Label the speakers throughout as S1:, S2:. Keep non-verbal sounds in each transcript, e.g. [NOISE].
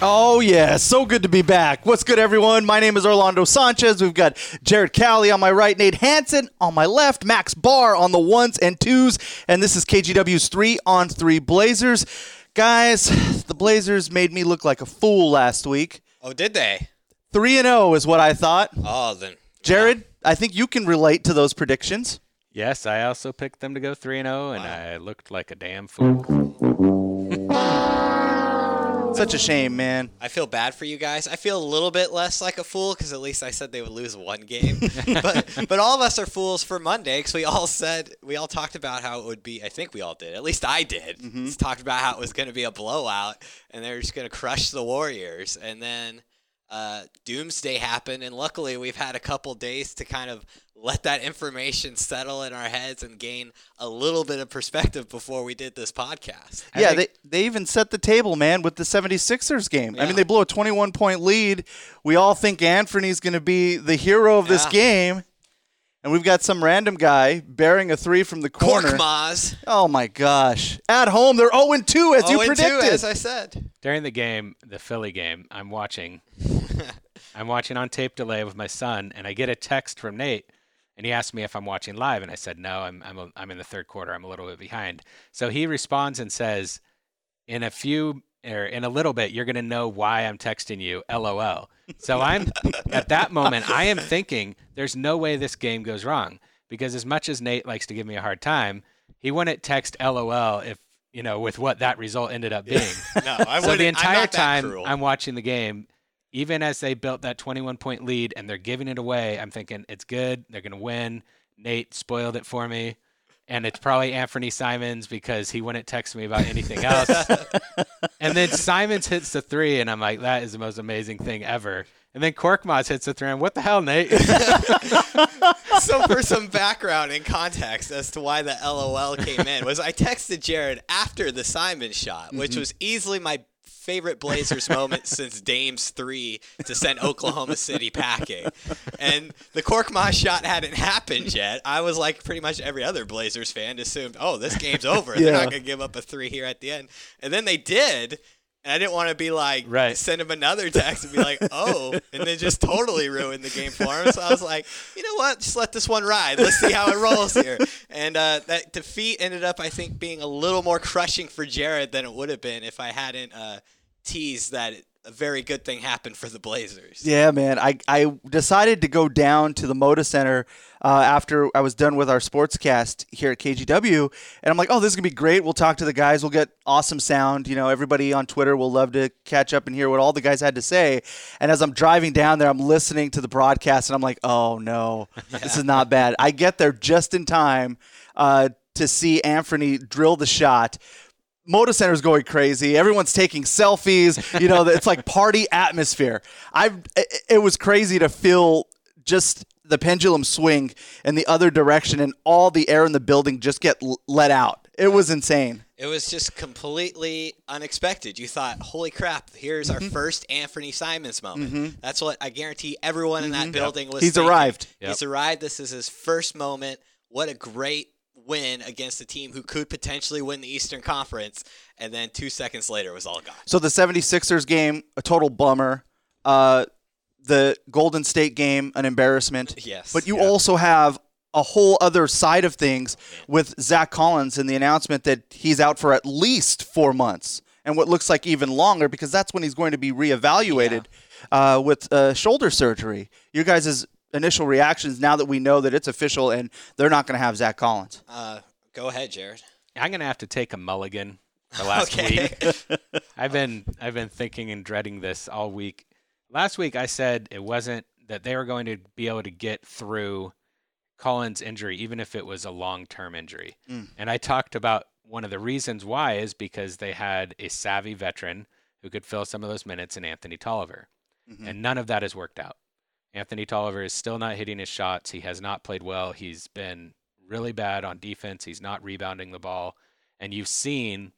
S1: Oh, yeah. So good to be back. What's good, everyone? My name is Orlando Sanchez. We've got Jared Cowley on my right, Nate Hansen on my left, Max Barr on the ones and twos, and this is KGW's three on three Blazers. Guys, the Blazers made me look like a fool last week.
S2: Oh, did they?
S1: 3 and 0 is what I thought.
S2: Oh, then.
S1: Jared, I think you can relate to those predictions.
S3: Yes, I also picked them to go 3 and 0 and I looked like a damn fool.
S1: Such a shame, man.
S2: I feel bad for you guys. I feel a little bit less like a fool because at least I said they would lose one game. [LAUGHS] but but all of us are fools for Monday because we all said we all talked about how it would be. I think we all did. At least I did. Mm-hmm. Just talked about how it was going to be a blowout and they're just going to crush the Warriors. And then uh, Doomsday happened, and luckily we've had a couple days to kind of let that information settle in our heads and gain a little bit of perspective before we did this podcast.
S3: I
S1: yeah,
S3: think-
S1: they, they even set the table, man, with the 76ers game. I mean, they blew a 21 point lead. We all think Anthony's going to be the hero of this
S2: Yeah.
S1: game. And we've got some random guy bearing a three from the corner.
S2: Korkmaz.
S1: Oh, my gosh. At home, they're 0 2, as you
S2: 0 and 2,
S1: predicted.
S2: as I said.
S3: During the game, the Philly game, I'm watching. [LAUGHS] I'm watching on tape delay with my son, and I get a text from Nate, and he asked me if I'm watching live, and I said no, I'm I'm a, I'm in the third quarter, I'm a little bit behind. So he responds and says, in a few or in a little bit, you're gonna know why I'm texting you, LOL. So I'm at that moment, I am thinking there's no way this game goes wrong because as much as Nate likes to give me a hard time, he wouldn't text LOL if you know with what that result ended up being. [LAUGHS]
S2: No, I
S3: so the
S2: I'm
S3: entire
S2: that
S3: time. I'm watching the game, even as they built that 21 point lead and they're giving it away, I'm thinking it's good. They're gonna win. Nate spoiled it for me, and it's probably Anthony Simons because he wouldn't text me about anything else. [LAUGHS] and then Simons hits the three, and I'm like, that is the most amazing thing ever. And then Korkmaz hits the three. and what the hell, Nate? [LAUGHS]
S2: so for some [LAUGHS] background and context as to why the LOL came in was I texted Jared after the Simon shot, which
S3: Mm-hmm.
S2: was easily my favorite Blazers [LAUGHS] moment since Dame's three to send Oklahoma City packing. And the Korkmaz shot hadn't happened yet. I was like pretty much every other Blazers fan assumed, oh, this game's over. They're not gonna give up a three here at the end. And then they did. And I didn't want to be like,
S3: Right.
S2: send him another text and be like, oh, and then just totally ruin the game for him. So I was like, you know what? Just let this one ride. Let's see how it rolls here. And uh, that defeat ended up, I think, being a little more crushing for Jared than it would have been if I hadn't uh, teased that a very good thing happened for the Blazers.
S1: Yeah, man. I, I decided to go down to the Moda Center uh, after I was done with our sportscast here at KGW, and I'm like, oh, this is gonna be great. We'll talk to the guys. We'll get awesome sound. You know, everybody on Twitter will love to catch up and hear what all the guys had to say. And as I'm driving down there, I'm listening to the broadcast, and I'm like, oh no, [LAUGHS] this is not bad. I get there just in time uh, to see Anthony drill the shot. Moda Center's going crazy. Everyone's taking selfies. You know, it's like party atmosphere. I it was crazy to feel just the pendulum swing in the other direction and all the air in the building just get let out. It was insane.
S2: It was just completely unexpected. You thought, holy crap, here's
S1: Mm-hmm.
S2: our first Anthony Simons moment. That's what I guarantee everyone in that building was
S1: Mm-hmm. He's
S2: thinking.
S1: arrived.
S2: He's arrived. This is his first moment. What a great win against a team who could potentially win the Eastern Conference. And then two seconds later, it was all gone.
S1: So the 76ers game, a total bummer. Uh, the Golden State game, an embarrassment.
S2: Yes.
S1: But you also have a whole other side of things with Zach Collins and the announcement that he's out for at least four months and what looks like even longer because that's when he's going to be reevaluated uh, with uh, shoulder surgery. You guys' initial reactions now that we know that it's official and they're not going to have Zach Collins.
S2: Uh, go ahead, Jared.
S3: I'm gonna have to take a mulligan the last
S2: Okay.
S3: week. [LAUGHS] I've been I've been thinking and dreading this all week. Last week I said it wasn't that they were going to be able to get through Collins' injury, even if it was a long-term injury.
S1: Mm.
S3: And I talked about one of the reasons why is because they had a savvy veteran who could fill some of those minutes in Anthony Tolliver,
S1: Mhm.
S3: and none of that has worked out. Anthony Tolliver is still not hitting his shots. He has not played well. He's been really bad on defense. He's not rebounding the ball. And you've seen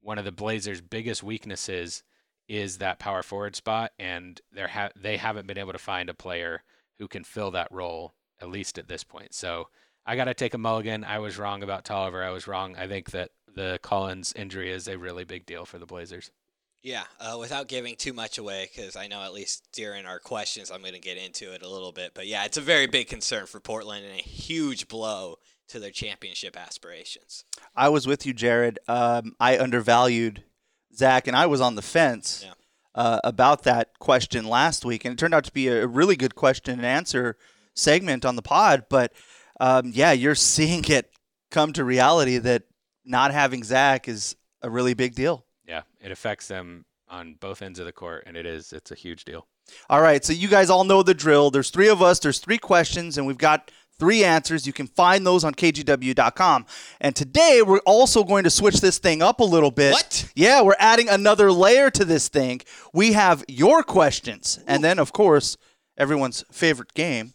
S3: one of the Blazers' biggest weaknesses is that power forward spot, and they're ha- they haven't been able to find a player who can fill that role at least at this point. So I got to take a mulligan. I was wrong about Tolliver. I was wrong. I think that the Collins injury is a really big deal for the Blazers.
S2: Yeah, uh, without giving too much away, because I know at least during our questions, I'm going to get into it a little bit. But yeah, it's a very big concern for Portland and a huge blow to their championship aspirations.
S1: I was with you, Jared. Um, I undervalued Zach, and I was on the fence
S2: Yeah.
S1: uh, about that question last week, and it turned out to be a really good question and answer segment on the pod. But um, yeah, you're [LAUGHS] seeing it come to reality that not having Zach is a really big deal.
S3: Yeah, it affects them on both ends of the court, and it is it's a huge deal.
S1: All right, so you guys all know the drill. There's three of us, there's three questions, and we've got three answers. You can find those on kgw.com. And today we're also going to switch this thing up a little bit.
S2: What?
S1: Yeah, we're adding another layer to this thing. We have your questions, and then of course, everyone's favorite game,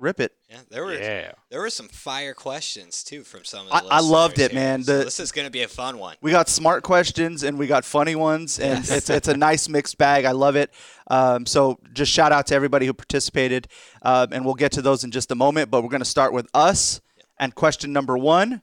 S1: Rip It.
S2: Yeah, there were
S3: Yeah.
S2: there were some fire questions too from some of the.
S1: I- I loved it,
S2: here.
S1: man.
S2: So
S1: The-
S2: this is going to be a fun one.
S1: We got smart questions and we got funny ones, and
S2: Yes.
S1: it's it's a nice mixed bag. I love it. Um, so just shout out to everybody who participated, um, and we'll get to those in just a moment. But we're going to start with us and question number one,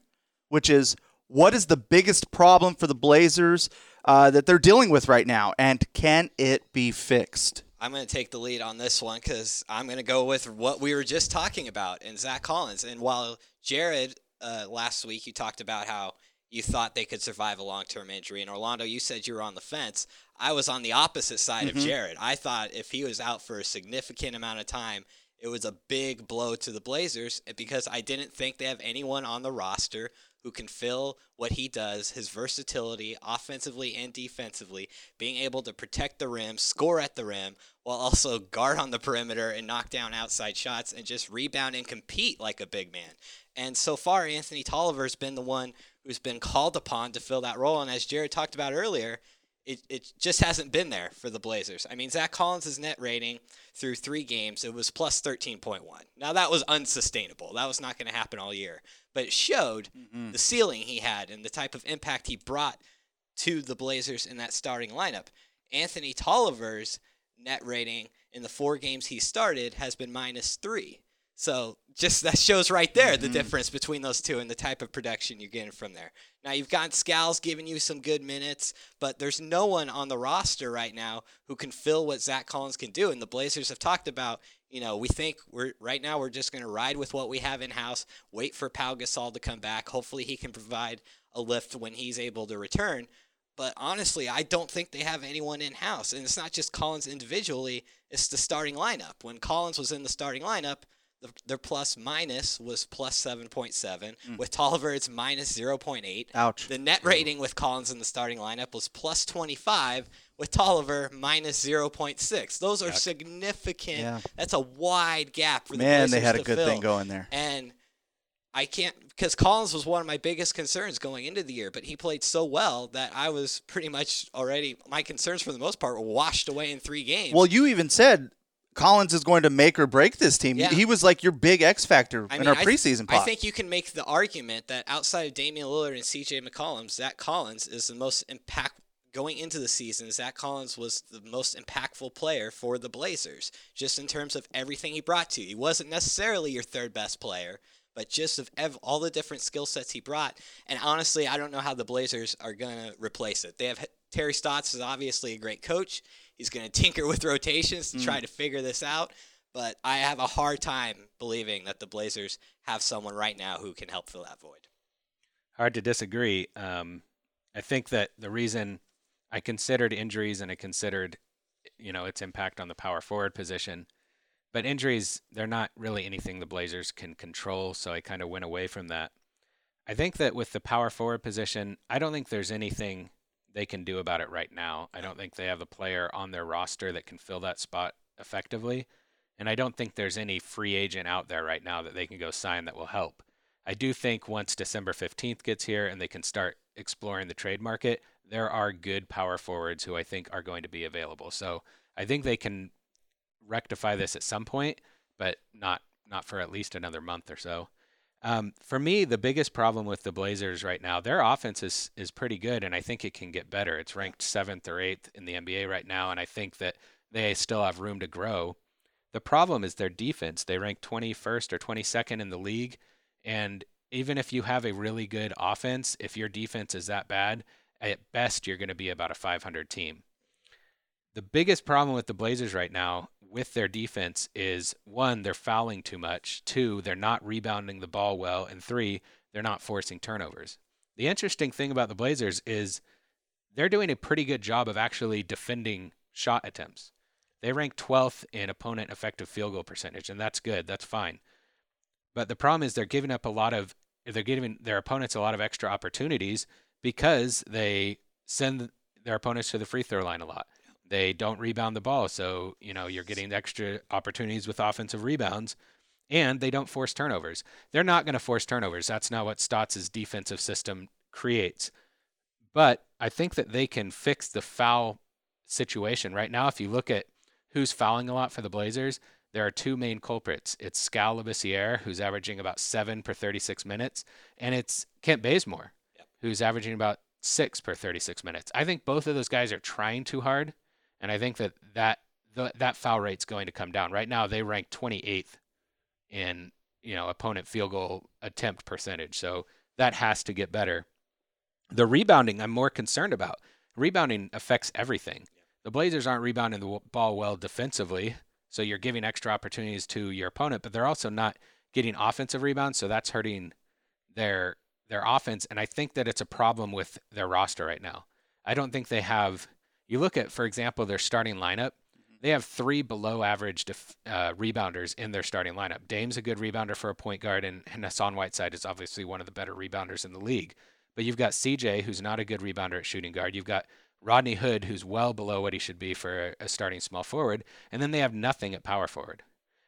S1: which is what is the biggest problem for the Blazers uh, that they're dealing with right now, and can it be fixed?
S2: I'm going to take the lead on this one because I'm going to go with what we were just talking about and Zach Collins. And while Jared uh, last week you talked about how you thought they could survive a long-term injury, and Orlando, you said you were on the fence. I was on the opposite side of Jared. I thought if he was out for a significant amount of time, it was a big blow to the Blazers because I didn't think they have anyone on the roster who can fill what he does, his versatility offensively and defensively, being able to protect the rim, score at the rim, while also guard on the perimeter and knock down outside shots and just rebound and compete like a big man. And so far, Anthony Tolliver's been the one who's been called upon to fill that role. And as Jared talked about earlier, it, it just hasn't been there for the Blazers. I mean, Zach Collins' net rating through three games, it was plus 13.1. Now, that was unsustainable. That was not going to happen all year. But it showed mm-hmm. the ceiling he had and the type of impact he brought to the Blazers in that starting lineup. Anthony Tolliver's net rating in the four games he started has been minus three. So just that shows right there the mm-hmm. difference between those two and the type of production you're getting from there. Now you've got Skal's giving you some good minutes, but there's no one on the roster right now who can fill what Zach Collins can do. And the Blazers have talked about, you know, we think we're right now we're just going to ride with what we have in house, wait for Pau Gasol to come back. Hopefully he can provide a lift when he's able to return. But honestly, I don't think they have anyone in house. And it's not just Collins individually, it's the starting lineup. When Collins was in the starting lineup, the, their plus minus was plus 7.7. Mm. With Tolliver, it's minus 0.8.
S1: Ouch.
S2: The net rating with Collins in the starting lineup was plus 25. With Tolliver, minus 0.6. Those are significant.
S1: Yeah.
S2: That's a wide gap for the
S1: Man,
S2: Blazers
S1: they had a good
S2: fill.
S1: thing going there.
S2: And I can't because Collins was one of my biggest concerns going into the year, but he played so well that I was pretty much already my concerns for the most part were washed away in three games.
S1: Well, you even said Collins is going to make or break this team.
S2: Yeah.
S1: He was like your big X factor
S2: I
S1: in
S2: mean,
S1: our
S2: I th-
S1: preseason
S2: I think you can make the argument that outside of Damian Lillard and CJ McCollum, Zach Collins is the most impact going into the season. Zach Collins was the most impactful player for the Blazers, just in terms of everything he brought to you. He wasn't necessarily your third best player, but just of ev- all the different skill sets he brought. And honestly, I don't know how the Blazers are going to replace it. They have Terry Stotts is obviously a great coach. He's going [LAUGHS] to tinker with rotations to try to figure this out. But I have a hard time believing that the Blazers have someone right now who can help fill that void.
S3: Hard to disagree. Um, I think that the reason I considered injuries and I considered, you know, its impact on the power forward position, but injuries they're not really anything the Blazers can control. So I kind of went away from that. I think that with the power forward position, I don't think there's anything they can do about it right now. I don't think they have a player on their roster that can fill that spot effectively. And I don't think there's any free agent out there right now that they can go sign that will help. I do think once December 15th gets here and they can start exploring the trade market, there are good power forwards who I think are going to be available. So I think they can rectify this at some point, but not not for at least another month or so. Um, for me, the biggest problem with the Blazers right now, their offense is is pretty good, and I think it can get better. It's ranked seventh or eighth in the NBA right now, and I think that they still have room to grow. The problem is their defense. They rank 21st or 22nd in the league, and even if you have a really good offense, if your defense is that bad, at best you're going to be about a 500 team. the biggest problem with the Blazers right now with their defense is one, they're fouling too much. Two, they're not rebounding the ball well. And three, they're not forcing turnovers. The interesting thing about the Blazers is they're doing a pretty good job of actually defending shot attempts. They rank 12th in opponent effective field goal percentage, and that's good. That's fine. But the problem is they're giving up a lot of they're giving their opponents a lot of extra opportunities because they send their opponents to the free throw line a lot. They don't rebound the ball, so you know you're getting extra opportunities with offensive rebounds, and they don't force turnovers. They're not going to force turnovers. That's not what Stotts' defensive system creates. But I think that they can fix the foul situation right now. If you look at who's fouling a lot for the Blazers, there are two main culprits. It's Skal Labissiere, who's averaging about seven per 36 minutes, and it's Kent Bazemore,
S2: Yep.
S3: who's averaging about six per 36 minutes. I think both of those guys are trying too hard, and I think that that the, that foul rate's going to come down. Right now, they rank 28th in you know opponent field goal attempt percentage, so that has to get better. The rebounding, I'm more concerned about. Rebounding affects everything. The Blazers aren't rebounding the ball well defensively, so you're giving extra opportunities to your opponent, but they're also not getting offensive rebounds, so that's hurting their their offense. And I think that it's a problem with their roster right now. I don't think they have. You look at, for example, their starting lineup. They have three below average def, uh, rebounders in their starting lineup. Dame's a good rebounder for a point guard, and, and Hassan Whiteside is obviously one of the better rebounders in the league. But you've got CJ, who's not a good rebounder at shooting guard. You've got Rodney Hood, who's well below what he should be for a, a starting small forward. And then they have nothing at power forward.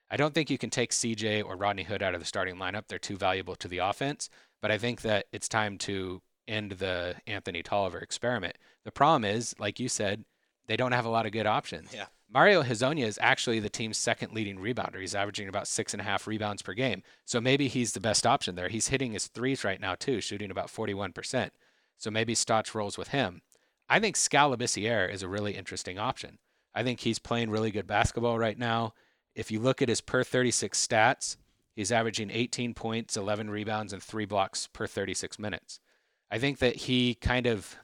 S3: I don't think you can take CJ or Rodney Hood out of the starting lineup. They're too valuable to the offense. But I think that it's time to end the Anthony Tolliver experiment. The problem is, like you said, they don't have a lot of good options.
S2: Yeah.
S3: Mario Hezonja is actually the team's second leading rebounder. He's averaging about six and a half rebounds per game. So maybe he's the best option there. He's hitting his threes right now, too, shooting about 41%. So maybe Stotts rolls with him. I think Skal is a really interesting option. I think he's playing really good basketball right now. If you look at his per 36 stats, he's averaging 18 points, 11 rebounds, and three blocks per 36 minutes. I think that he kind of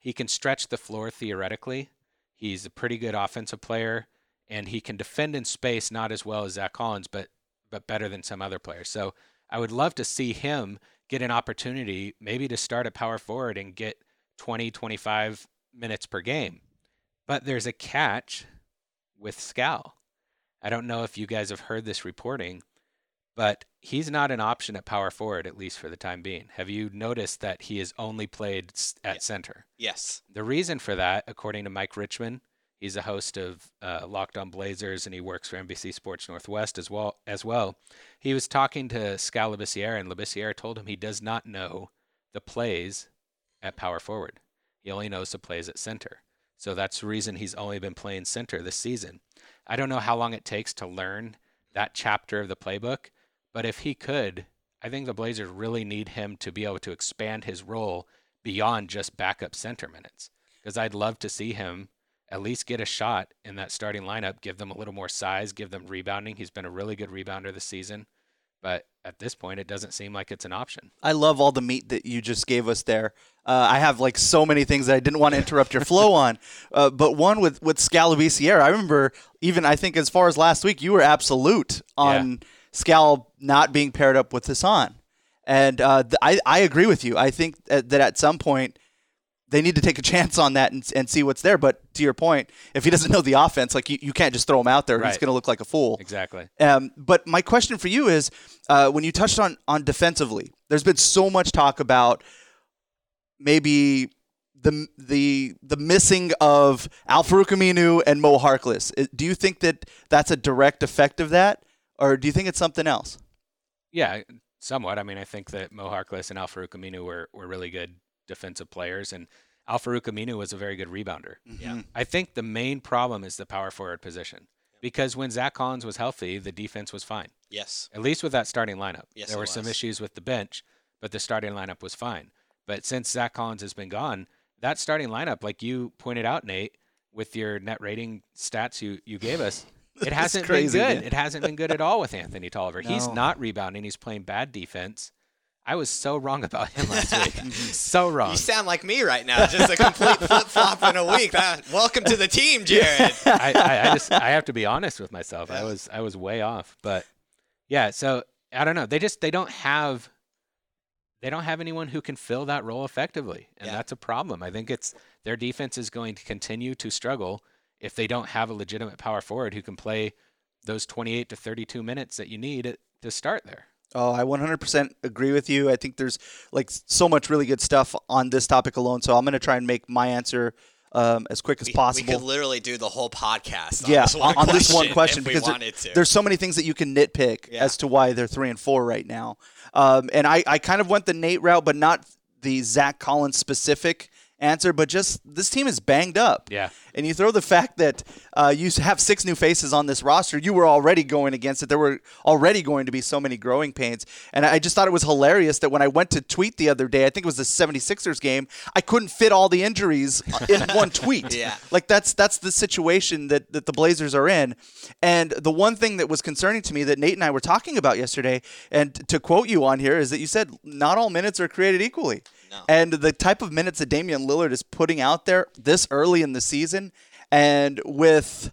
S3: he can stretch the floor theoretically. He's a pretty good offensive player, and he can defend in space not as well as Zach Collins, but but better than some other players. So I would love to see him get an opportunity, maybe to start at power forward and get 20, 25 minutes per game. But there's a catch with Skal. I don't know if you guys have heard this reporting, but he's not an option at power forward, at least for the time being. Have you noticed that he has only played at
S2: Yeah.
S3: center?
S2: Yes.
S3: The reason for that, according to Mike Richmond, he's a host of uh, Locked On Blazers and he works for NBC Sports Northwest as well. As well, he was talking to Labissiere, and Labissiere told him he does not know the plays at power forward. He only knows the plays at center. So that's the reason he's only been playing center this season. I don't know how long it takes to learn that chapter of the playbook, but if he could, I think the Blazers really need him to be able to expand his role beyond just backup center minutes. Because I'd love to see him at least get a shot in that starting lineup, give them a little more size, give them rebounding. He's been a really good rebounder this season, but at this point, it doesn't seem like it's an option.
S1: I love all the meat that you just gave us there. Uh, I have like so many things that I didn't want to interrupt your flow on, [LAUGHS] uh, but one with with Skal Labissiere. I remember even I think as far as last week, you were absolute on Scal not being paired up with Hassan, and uh, th- I I agree with you. I think that, that at some point they need to take a [LAUGHS] chance on that and, and see what's there. But to your point, if he doesn't know the offense, like you, you can't just throw him out there. He's going to look like a fool.
S3: Exactly.
S1: Um, but my question for you is, uh, when you touched on on defensively, there's been so much talk about maybe the the the missing of Al-Farouq Aminu and Mo Harkless. Do you think that that's a direct effect of that, or do you think it's something else?
S3: Yeah, somewhat. I mean, I think that Mo Harkless and Al-Farouq Aminu were, were really good defensive players, and Al-Farouq Aminu was a very good rebounder.
S2: Yeah. Mm-hmm.
S3: I think the main problem is the power forward position. Because when Zach Collins was healthy, the defense was fine.
S2: Yes.
S3: At least with that starting lineup.
S2: Yes,
S3: there
S2: it
S3: were some issues with the bench, but the starting lineup was fine. But since Zach Collins has been gone, that starting lineup, like you pointed out, Nate, with your net rating stats you, you gave us, [LAUGHS] it hasn't
S1: crazy,
S3: been good.
S1: man.
S3: It hasn't been good at all with Anthony Tolliver. He's not rebounding. He's playing bad defense. I was so wrong about him [LAUGHS] last week. so wrong.
S2: You sound like me right now. Just a complete [LAUGHS] flip flop in a week. That, welcome to the team, Jared.
S3: I, I, I just I have to be honest with myself. I was I was way off. But yeah, so I don't know. They just they don't have they don't have anyone who can fill that role effectively, and
S2: Yeah.
S3: that's a problem. I think it's their defense is going to continue to struggle if they don't have a legitimate power forward who can play those 28 to 32 minutes that you need to start there.
S1: Oh, I 100% agree with you. I think there's like so much really good stuff on this topic alone. So I'm going to try and make my answer um, as quick as
S2: We-
S1: possible.
S2: We could literally do the whole podcast on
S1: yeah,
S2: this one
S1: on, on this one question
S2: if we
S1: because there-
S2: to.
S1: there's so many things that you can nitpick
S2: Yeah.
S1: as to why they're three and four right now. Um, and I, I kind of went the Nate route, but not the Zach Collins specific answer, but just this team is banged up.
S3: Yeah.
S1: And you throw the fact that uh, you have six new faces on this roster, you were already going against it. There were already going to be so many growing pains. And I just thought it was hilarious that when I went to tweet the other day, I think it was the 76ers game, I couldn't fit all the injuries in [LAUGHS] one tweet.
S2: Yeah.
S1: Like that's that's the situation that, that the Blazers are in. And the one thing that was concerning to me that Nate and I were talking about yesterday, and to quote you on here, is that you said not all minutes are created equally.
S2: No.
S1: And the type of minutes that Damian Lillard is putting out there this early in the season, and with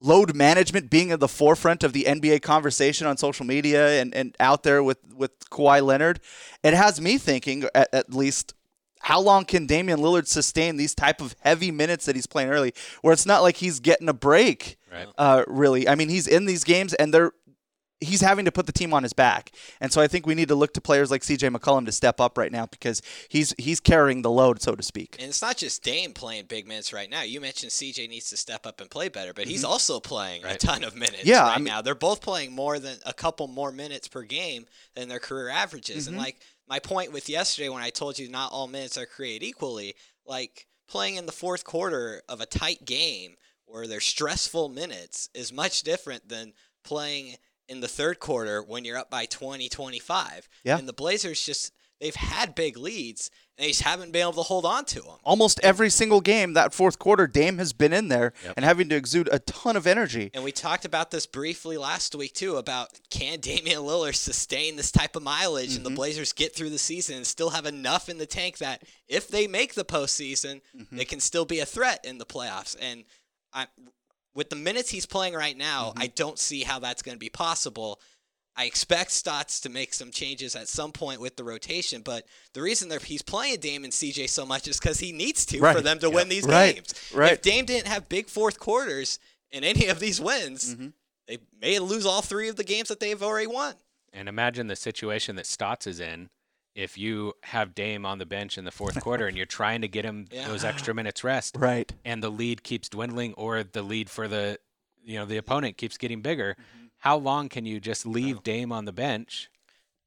S1: load management being at the forefront of the NBA conversation on social media and, and out there with, with Kawhi Leonard, it has me thinking at, at least how long can Damian Lillard sustain these type of heavy minutes that he's playing early, where it's not like he's getting a break.
S3: Right.
S1: Uh, really, I mean, he's in these games and they're he's having to put the team on his back, and so I think we need to look to players like C.J. McCollum to step up right now because he's he's carrying the load, so to speak.
S2: And it's not just Dame playing big minutes right now. You mentioned CJ needs to step up and play better, but he's also playing a ton of minutes
S1: Mm-hmm. Yeah,
S2: right
S1: I mean-
S2: now. They're both playing more than a couple more minutes per game than their career averages.
S1: Mm-hmm.
S2: And like my point with yesterday when I told you not all minutes are created equally, like playing in the fourth quarter of a tight game where they're stressful minutes is much different than playing in the third quarter when you're up by 20, 25.
S1: Yeah.
S2: And the Blazers just they've had big leads and they just haven't been able to hold on to them.
S1: Almost every single game that fourth quarter, Dame has been in there
S3: Yep.
S1: and having to exude a ton of energy.
S2: And we talked about this briefly last week too about can Damian Lillard sustain this type of mileage and the mm-hmm. Blazers get through the season and still have enough in the tank that if they make the postseason, mm-hmm. they can still be a threat in the playoffs. And I, with the minutes he's playing right now, I don't see how that's going to be possible. I expect Stotts to make some changes at some point with the rotation, but the reason that he's playing Dame and CJ so much is because he needs to for them to win these
S1: Right.
S2: games.
S1: Right.
S2: If Dame didn't have big fourth quarters in any of these wins,
S1: Mm-hmm.
S2: they may lose all three of the games that they've already won.
S3: And imagine the situation that Stotts is in if you have Dame on the bench in the fourth quarter and [LAUGHS] you're trying to get him
S2: Yeah.
S3: those extra minutes rest
S1: Right.
S3: and the lead keeps dwindling or the lead for the you know the opponent keeps getting bigger.
S1: Mm-hmm.
S3: How long can you just leave Dame on the bench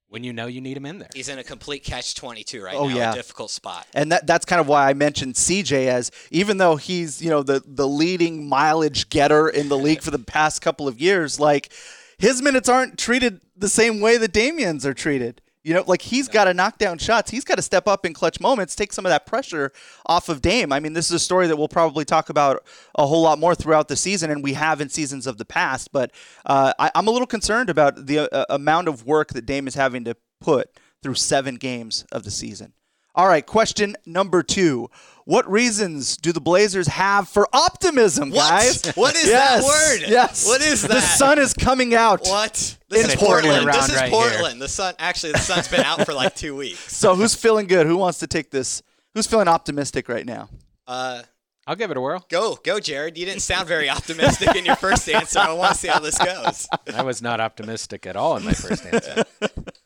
S3: when you know you need him in there?
S2: He's in a complete catch 22 right
S1: Oh,
S2: now,
S1: yeah.
S2: a difficult spot.
S1: And that, that's kind of why I mentioned CJ as even though he's, you know, the, the leading mileage getter in the league for the past couple of years, like his minutes aren't treated the same way that Damian's are treated. You know, like he's got to knock down shots. He's got to step up in clutch moments, take some of that pressure off of Dame. I mean, this is a story that we'll probably talk about a whole lot more throughout the season, and we have in seasons of the past. But uh, I, I'm a little concerned about the uh, amount of work that Dame is having to put through seven games of the season. All right, question number two. What reasons do the Blazers have for optimism,
S2: What?
S1: guys? [LAUGHS]
S2: What is
S1: yes,
S2: that word?
S1: Yes.
S2: What is that?
S1: The sun is coming out.
S2: What?
S1: In
S2: This is
S1: Portland.
S2: Portland. This is
S3: right here.
S2: Portland. The sun actually the sun's been out for like two weeks. [LAUGHS]
S1: So who's feeling good? Who wants to take this? Who's feeling optimistic right now?
S2: Uh,
S3: I'll give it a whirl.
S2: go, go, Jared. You didn't sound very optimistic in your first [LAUGHS] answer. I want to see how this goes.
S3: I was not optimistic at all in my first answer.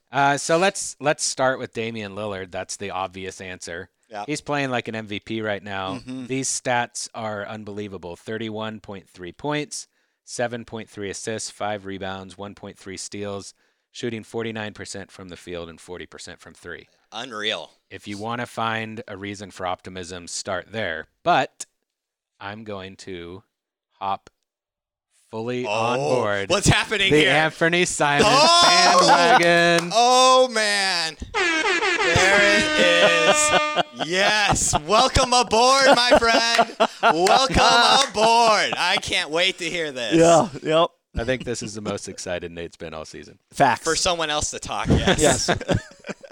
S3: Uh, so let's let's start with Damian Lillard. That's the obvious answer.
S2: Yeah.
S3: He's playing like an MVP right now. Mm-hmm. These stats are unbelievable: thirty-one point three points, seven point three assists, five rebounds, one point three steals, shooting forty-nine percent from the field and forty percent from three.
S2: Unreal.
S3: If you want to find a reason for optimism, start there. But I'm going to hop fully on
S2: Oh,
S3: board
S2: What's happening
S3: the
S2: here?
S3: Anthony Simons
S2: Oh!
S3: bandwagon.
S2: Oh man. There it is. Yes. Welcome aboard, my friend. Welcome ah. aboard. I can't wait to hear this. Yeah.
S1: Yep.
S3: I think this is the most excited Nate's been all season.
S1: Facts.
S2: For someone else to talk, yes.
S1: yes. [LAUGHS]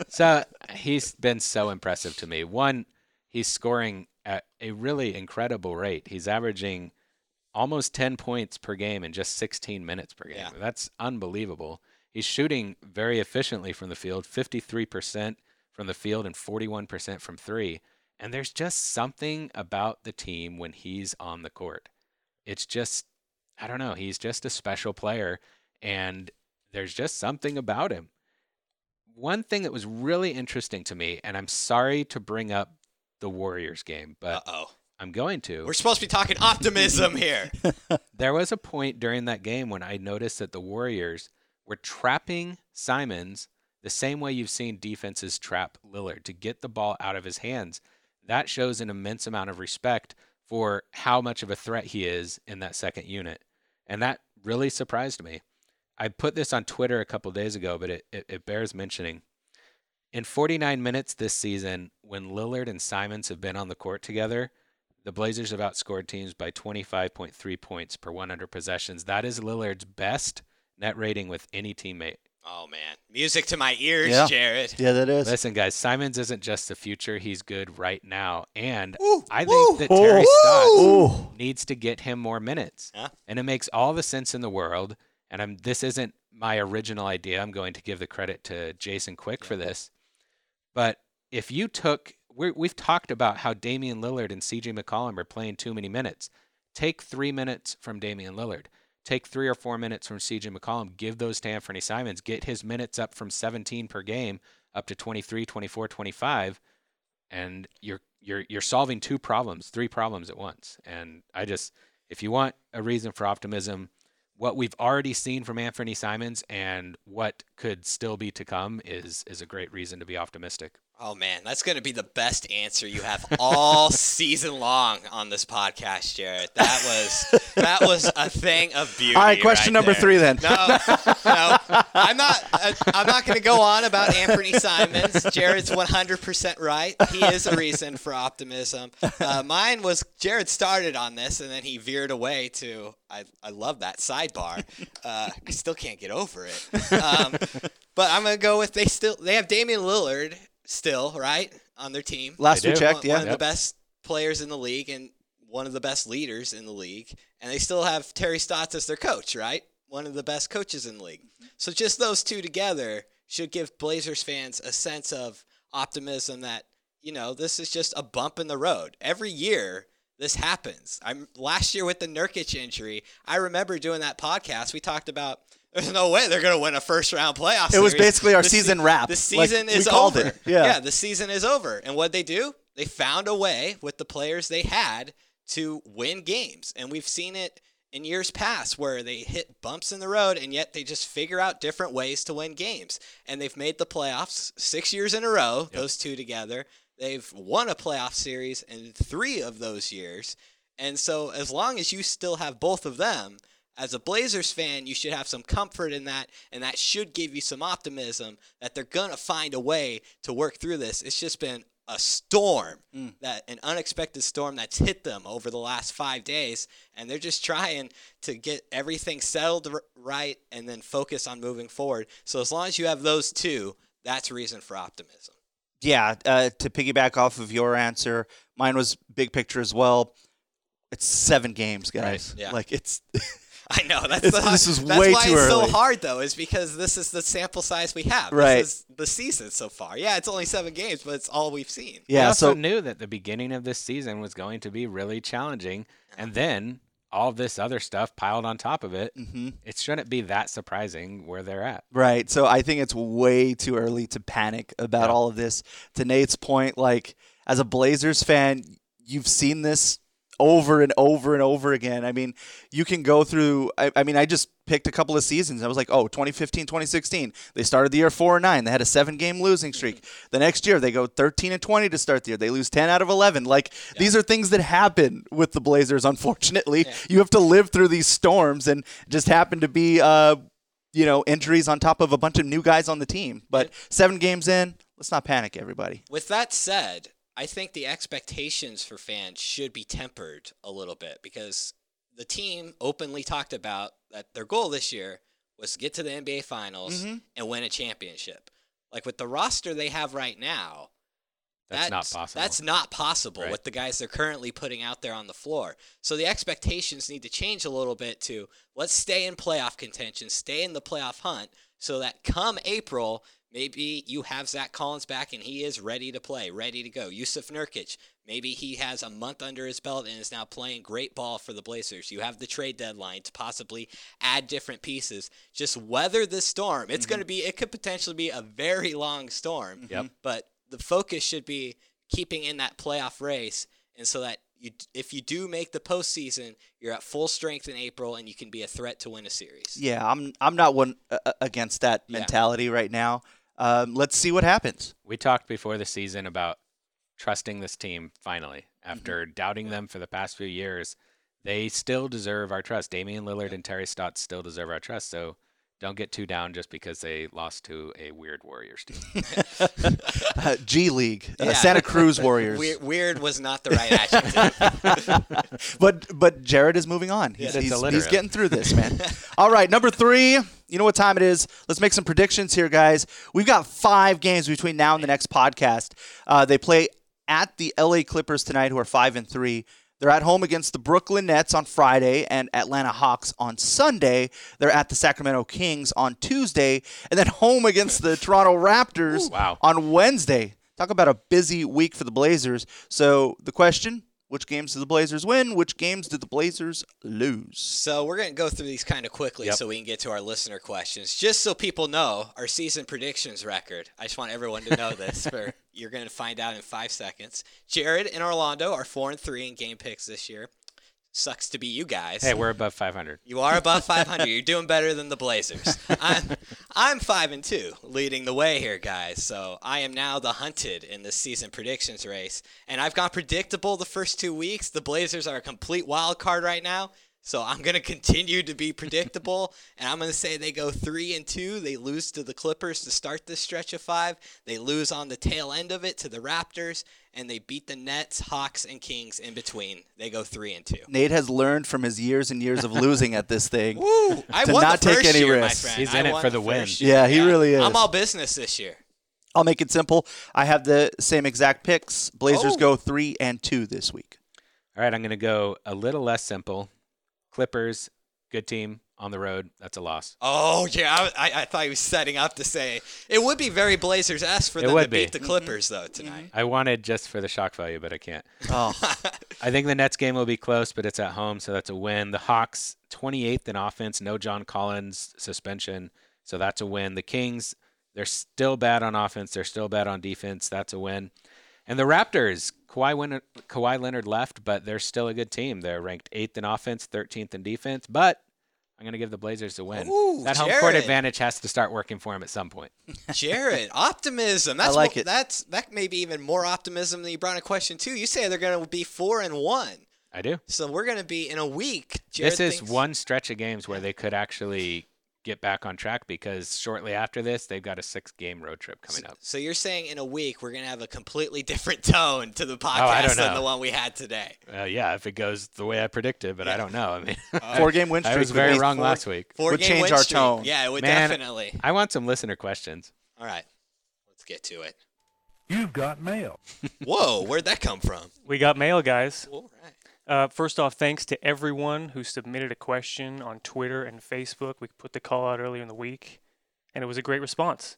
S3: So he's been so impressive to me. One, he's scoring at a really incredible rate. He's averaging almost 10 points per game in just 16 minutes per game.
S2: Yeah.
S3: That's unbelievable. He's shooting very efficiently from the field, 53% from the field and 41% from three. And there's just something about the team when he's on the court. It's just, I don't know, he's just a special player. And there's just something about him. One thing that was really interesting to me, and I'm sorry to bring up the Warriors game, but
S2: oh.
S3: I'm going to.
S2: We're supposed to be talking optimism here. [LAUGHS]
S3: There was a point during that game when I noticed that the Warriors were trapping Simons the same way you've seen defenses trap Lillard to get the ball out of his hands. That shows an immense amount of respect for how much of a threat he is in that second unit. And that really surprised me. I put this on Twitter a couple days ago, but it, it, it bears mentioning. In 49 minutes this season, when Lillard and Simons have been on the court together, the Blazers have outscored teams by 25.3 points per 100 possessions. That is Lillard's best net rating with any teammate.
S2: Oh man, music to my ears,
S1: Yeah.
S2: Jared.
S1: Yeah, that is.
S3: Listen, guys, Simons isn't just the future; he's good right now. And
S2: Woo,
S3: I
S2: woo.
S3: think that Terry
S1: Oh.
S3: Stotts needs to get him more minutes,
S2: Yeah.
S3: and it makes all the sense in the world. And I'm this isn't my original idea. I'm going to give the credit to Jason Quick for this. But if you took, we're, we've talked about how Damian Lillard and CJ McCollum are playing too many minutes. Take three minutes from Damian Lillard. Take three or four minutes from CJ McCollum. Give those to Anthony Simons. Get his minutes up from 17 per game up to 23, 24, 25, and you're you're you're solving two problems, three problems at once. And I just, if you want a reason for optimism, what we've already seen from Anthony Simons and what could still be to come is is a great reason to be optimistic.
S2: Oh man, that's going to be the best answer you have all [LAUGHS] season long on this podcast, Jared. That was that was a thing of beauty.
S1: All right, question
S2: right
S1: number
S2: there.
S1: three then.
S2: No, no, I'm not. uh, I'm not going to go on about Anthony Simons. Jared's 100% right. He is a reason for optimism. Uh, mine was Jared started on this and then he veered away to. I I love that sidebar. Uh, I still can't get over it. Um, [LAUGHS] but I'm going to go with they still they have Damian Lillard still right on their team.
S1: Last we checked,
S2: One-
S1: yeah.
S2: one of the best players in the league and one of the best leaders in the league, and they still have Terry Stotts as their coach, right? One of the best coaches in the league. So just those two together should give Blazers fans a sense of optimism that you know this is just a bump in the road. Every year this happens. I'm last year with the Nurkic injury. I remember doing that podcast. We talked about. [LAUGHS] There's no way they're going to win a first round playoff.
S1: It was basically our
S2: The se-
S1: season wrap.
S2: The
S1: Like,
S2: season
S1: we
S2: is
S1: called
S2: over.
S1: it. Yeah.
S2: the season is over. And what they do? They found a way with the players they had to win games. And we've seen it in years past where they hit bumps in the road and yet they just figure out different ways to win games. And they've made the playoffs six years in a row, those two together. They've won a playoff series in three of those years. And so as long as you still have both of them, as a Blazers fan, you should have some comfort in that, and that should give you some optimism that they're gonna find a way to work through this. It's just been a storm, hmm. that an unexpected storm that's hit them over the last five days, and they're just trying to get everything settled r- right and then focus on moving forward. So as long as you have those two, that's reason for optimism.
S1: Yeah, uh, to piggyback off of your answer, mine was big picture as well. It's seven games, guys.
S2: Yeah.
S1: Like it's [LAUGHS] [LAUGHS]
S2: I know that's
S1: It's-
S2: the,
S1: this is
S2: that's
S1: way
S2: why
S1: too
S2: it's
S1: early.
S2: so hard though, is because this is the sample size we have.
S1: Right.
S2: This is the season so far. Yeah, it's only seven games, but it's all we've seen.
S3: We
S1: yeah.
S3: also
S1: So
S3: knew that the beginning of this season was going to be really challenging, and then all this other stuff piled on top of it.
S1: Mhm.
S3: It shouldn't be that surprising where they're at.
S1: Right. So I think it's way too early to panic about
S3: Yeah.
S1: all of this. To Nate's point, like as a Blazers fan, you've seen this over and over and over again. I mean, you can go through I, I mean, I just picked a couple of seasons. I was like, oh, 2015, 2016. They started the year 4 and 9. They had a 7-game losing streak. The next year they go 13 and 20 to start the year. They lose 10 out of 11. Like these are things that happen with the Blazers unfortunately. You have to live through these storms and just happen to be uh you know, injuries on top of a bunch of new guys on the team. But seven games in, let's not panic, everybody.
S2: With that said, I think the expectations for fans should be tempered a little bit because the team openly talked about that their goal this year was to get to the NBA Finals
S1: Mm-hmm.
S2: and win a championship. Like with the roster they have right now,
S3: That's not possible.
S2: That's not possible
S3: Right.
S2: with the guys they're currently putting out there on the floor. So the expectations need to change a little bit to let's stay in playoff contention, stay in the playoff hunt, so that come April, maybe you have Zach Collins back and he is ready to play, ready to go. Jusuf Nurkic, maybe he has a month under his belt and is now playing great ball for the Blazers. You have the trade deadline to possibly add different pieces. Just weather the storm. It's going to be, it could potentially be a very long storm
S3: Yep.
S2: but the focus should be keeping in that playoff race, and so that you, if you do make the postseason, you're at full strength in April, and you can be a threat to win a series.
S1: Yeah, I'm I'm not one uh, uh, against that
S2: Yeah.
S1: mentality right now. Um, let's see what happens.
S3: We talked before the season about trusting this team finally. After doubting them for the past few years, they still deserve our trust. Damian Lillard and Terry Stotts still deserve our trust. So don't get too down just because they lost to a weird Warriors [LAUGHS] team.
S1: Uh, G League, uh,
S2: Yeah.
S1: Santa Cruz [LAUGHS] Warriors.
S2: Weird, weird was not the right adjective. [LAUGHS]
S1: but but Jared is moving on. He's,
S3: Yeah.
S1: He's, he's getting through this, man. All right, number three. You know what time it is? Let's make some predictions here, guys. We've got five games between now and the next podcast. Uh, they play at the LA Clippers tonight, who are five and three. They're at home against the Brooklyn Nets on Friday and Atlanta Hawks on Sunday. They're at the Sacramento Kings on Tuesday, and then home against the [LAUGHS] Toronto Raptors
S3: Wow.
S1: on Wednesday. Talk about a busy week for the Blazers. So the question: Which games did the Blazers win? Which games did the Blazers lose?
S2: So we're going to go through these kind of quickly
S3: Yep.
S2: so we can get to our listener questions. Just so people know our season predictions record. I just want everyone to know this. For [LAUGHS] you're going to find out in five seconds. Jared and Orlando are four and three in game picks this year. Sucks to be you guys.
S3: hey, we're above 500.
S2: You are above 500. [LAUGHS] You're doing better than the Blazers. I'm, I'm five and two, leading the way here, guys. So I am now the hunted in this season predictions race, and I've gone predictable the first two weeks. The Blazers are a complete wild card right now, so I'm gonna continue to be predictable, and I'm gonna say they go three and two. They lose to the Clippers to start this stretch of five. They lose on the tail end of it to the Raptors, and they beat the Nets, Hawks, and Kings in between. They go three and two.
S1: Nate has learned from his years and years of losing at this thing.
S2: Woo! I
S1: To
S2: won
S1: not
S2: the
S1: take
S2: first
S1: any
S2: year,
S1: risks.
S2: my friend.
S3: He's
S2: I
S3: in it for the
S2: first
S3: win.
S1: Yeah, he really is.
S2: I'm all business this year.
S1: I'll make it simple. I have the same exact picks. Blazers
S2: Oh.
S1: go three and two this week.
S3: All right, I'm going to go a little less simple. Clippers, good team on the road. That's a loss.
S2: Oh yeah, I, I, I thought he was setting up to say it would be very Blazers esque for
S3: It
S2: them to
S3: be.
S2: beat the mm-hmm. Clippers though tonight.
S3: I wanted just for the shock value, but I can't.
S1: Oh, [LAUGHS]
S3: I think the Nets game will be close, but it's at home, so that's a win. The Hawks, 28th in offense, no John Collins suspension, so that's a win. The Kings, they're still bad on offense, they're still bad on defense, that's a win. And the Raptors, Kawhi, Leonard, Kawhi Leonard left, but they're still a good team. They're ranked eighth in offense, 13th in defense, but I'm going to give the Blazers a win.
S2: Ooh,
S3: that home court advantage has to start working for him at some point. [LAUGHS]
S2: Jared, optimism. That's
S1: like
S2: mo-
S1: it.
S2: That's that may be even more optimism than you brought in question two. You say they're going to be four and one,
S3: I do.
S2: so we're going to be in a week. Jared
S3: this is
S2: thinks-
S3: one stretch of games where they could actually get back on track because shortly after this, they've got a six game road trip coming up.
S2: So you're saying in a week we're going to have a completely [LAUGHS] different tone to the podcast
S3: Oh,
S2: than the one we had today.
S3: Uh, yeah, if it goes the way I predicted, but I don't know. I mean, [LAUGHS]
S1: four game win streak.
S3: I was very wrong
S2: four-
S3: last week.
S2: Four
S1: Would
S2: game
S1: change
S2: win
S1: our
S2: streak.
S1: tone.
S2: Yeah, it would
S3: Man,
S2: definitely.
S3: I want some listener questions.
S2: All right, let's get to it.
S4: You've got mail.
S2: Whoa, where'd that come from?
S5: We got mail, guys.
S2: All right.
S5: Uh, first off, thanks to everyone who submitted a question on Twitter and Facebook. We put the call out earlier in the week, and it was a great response.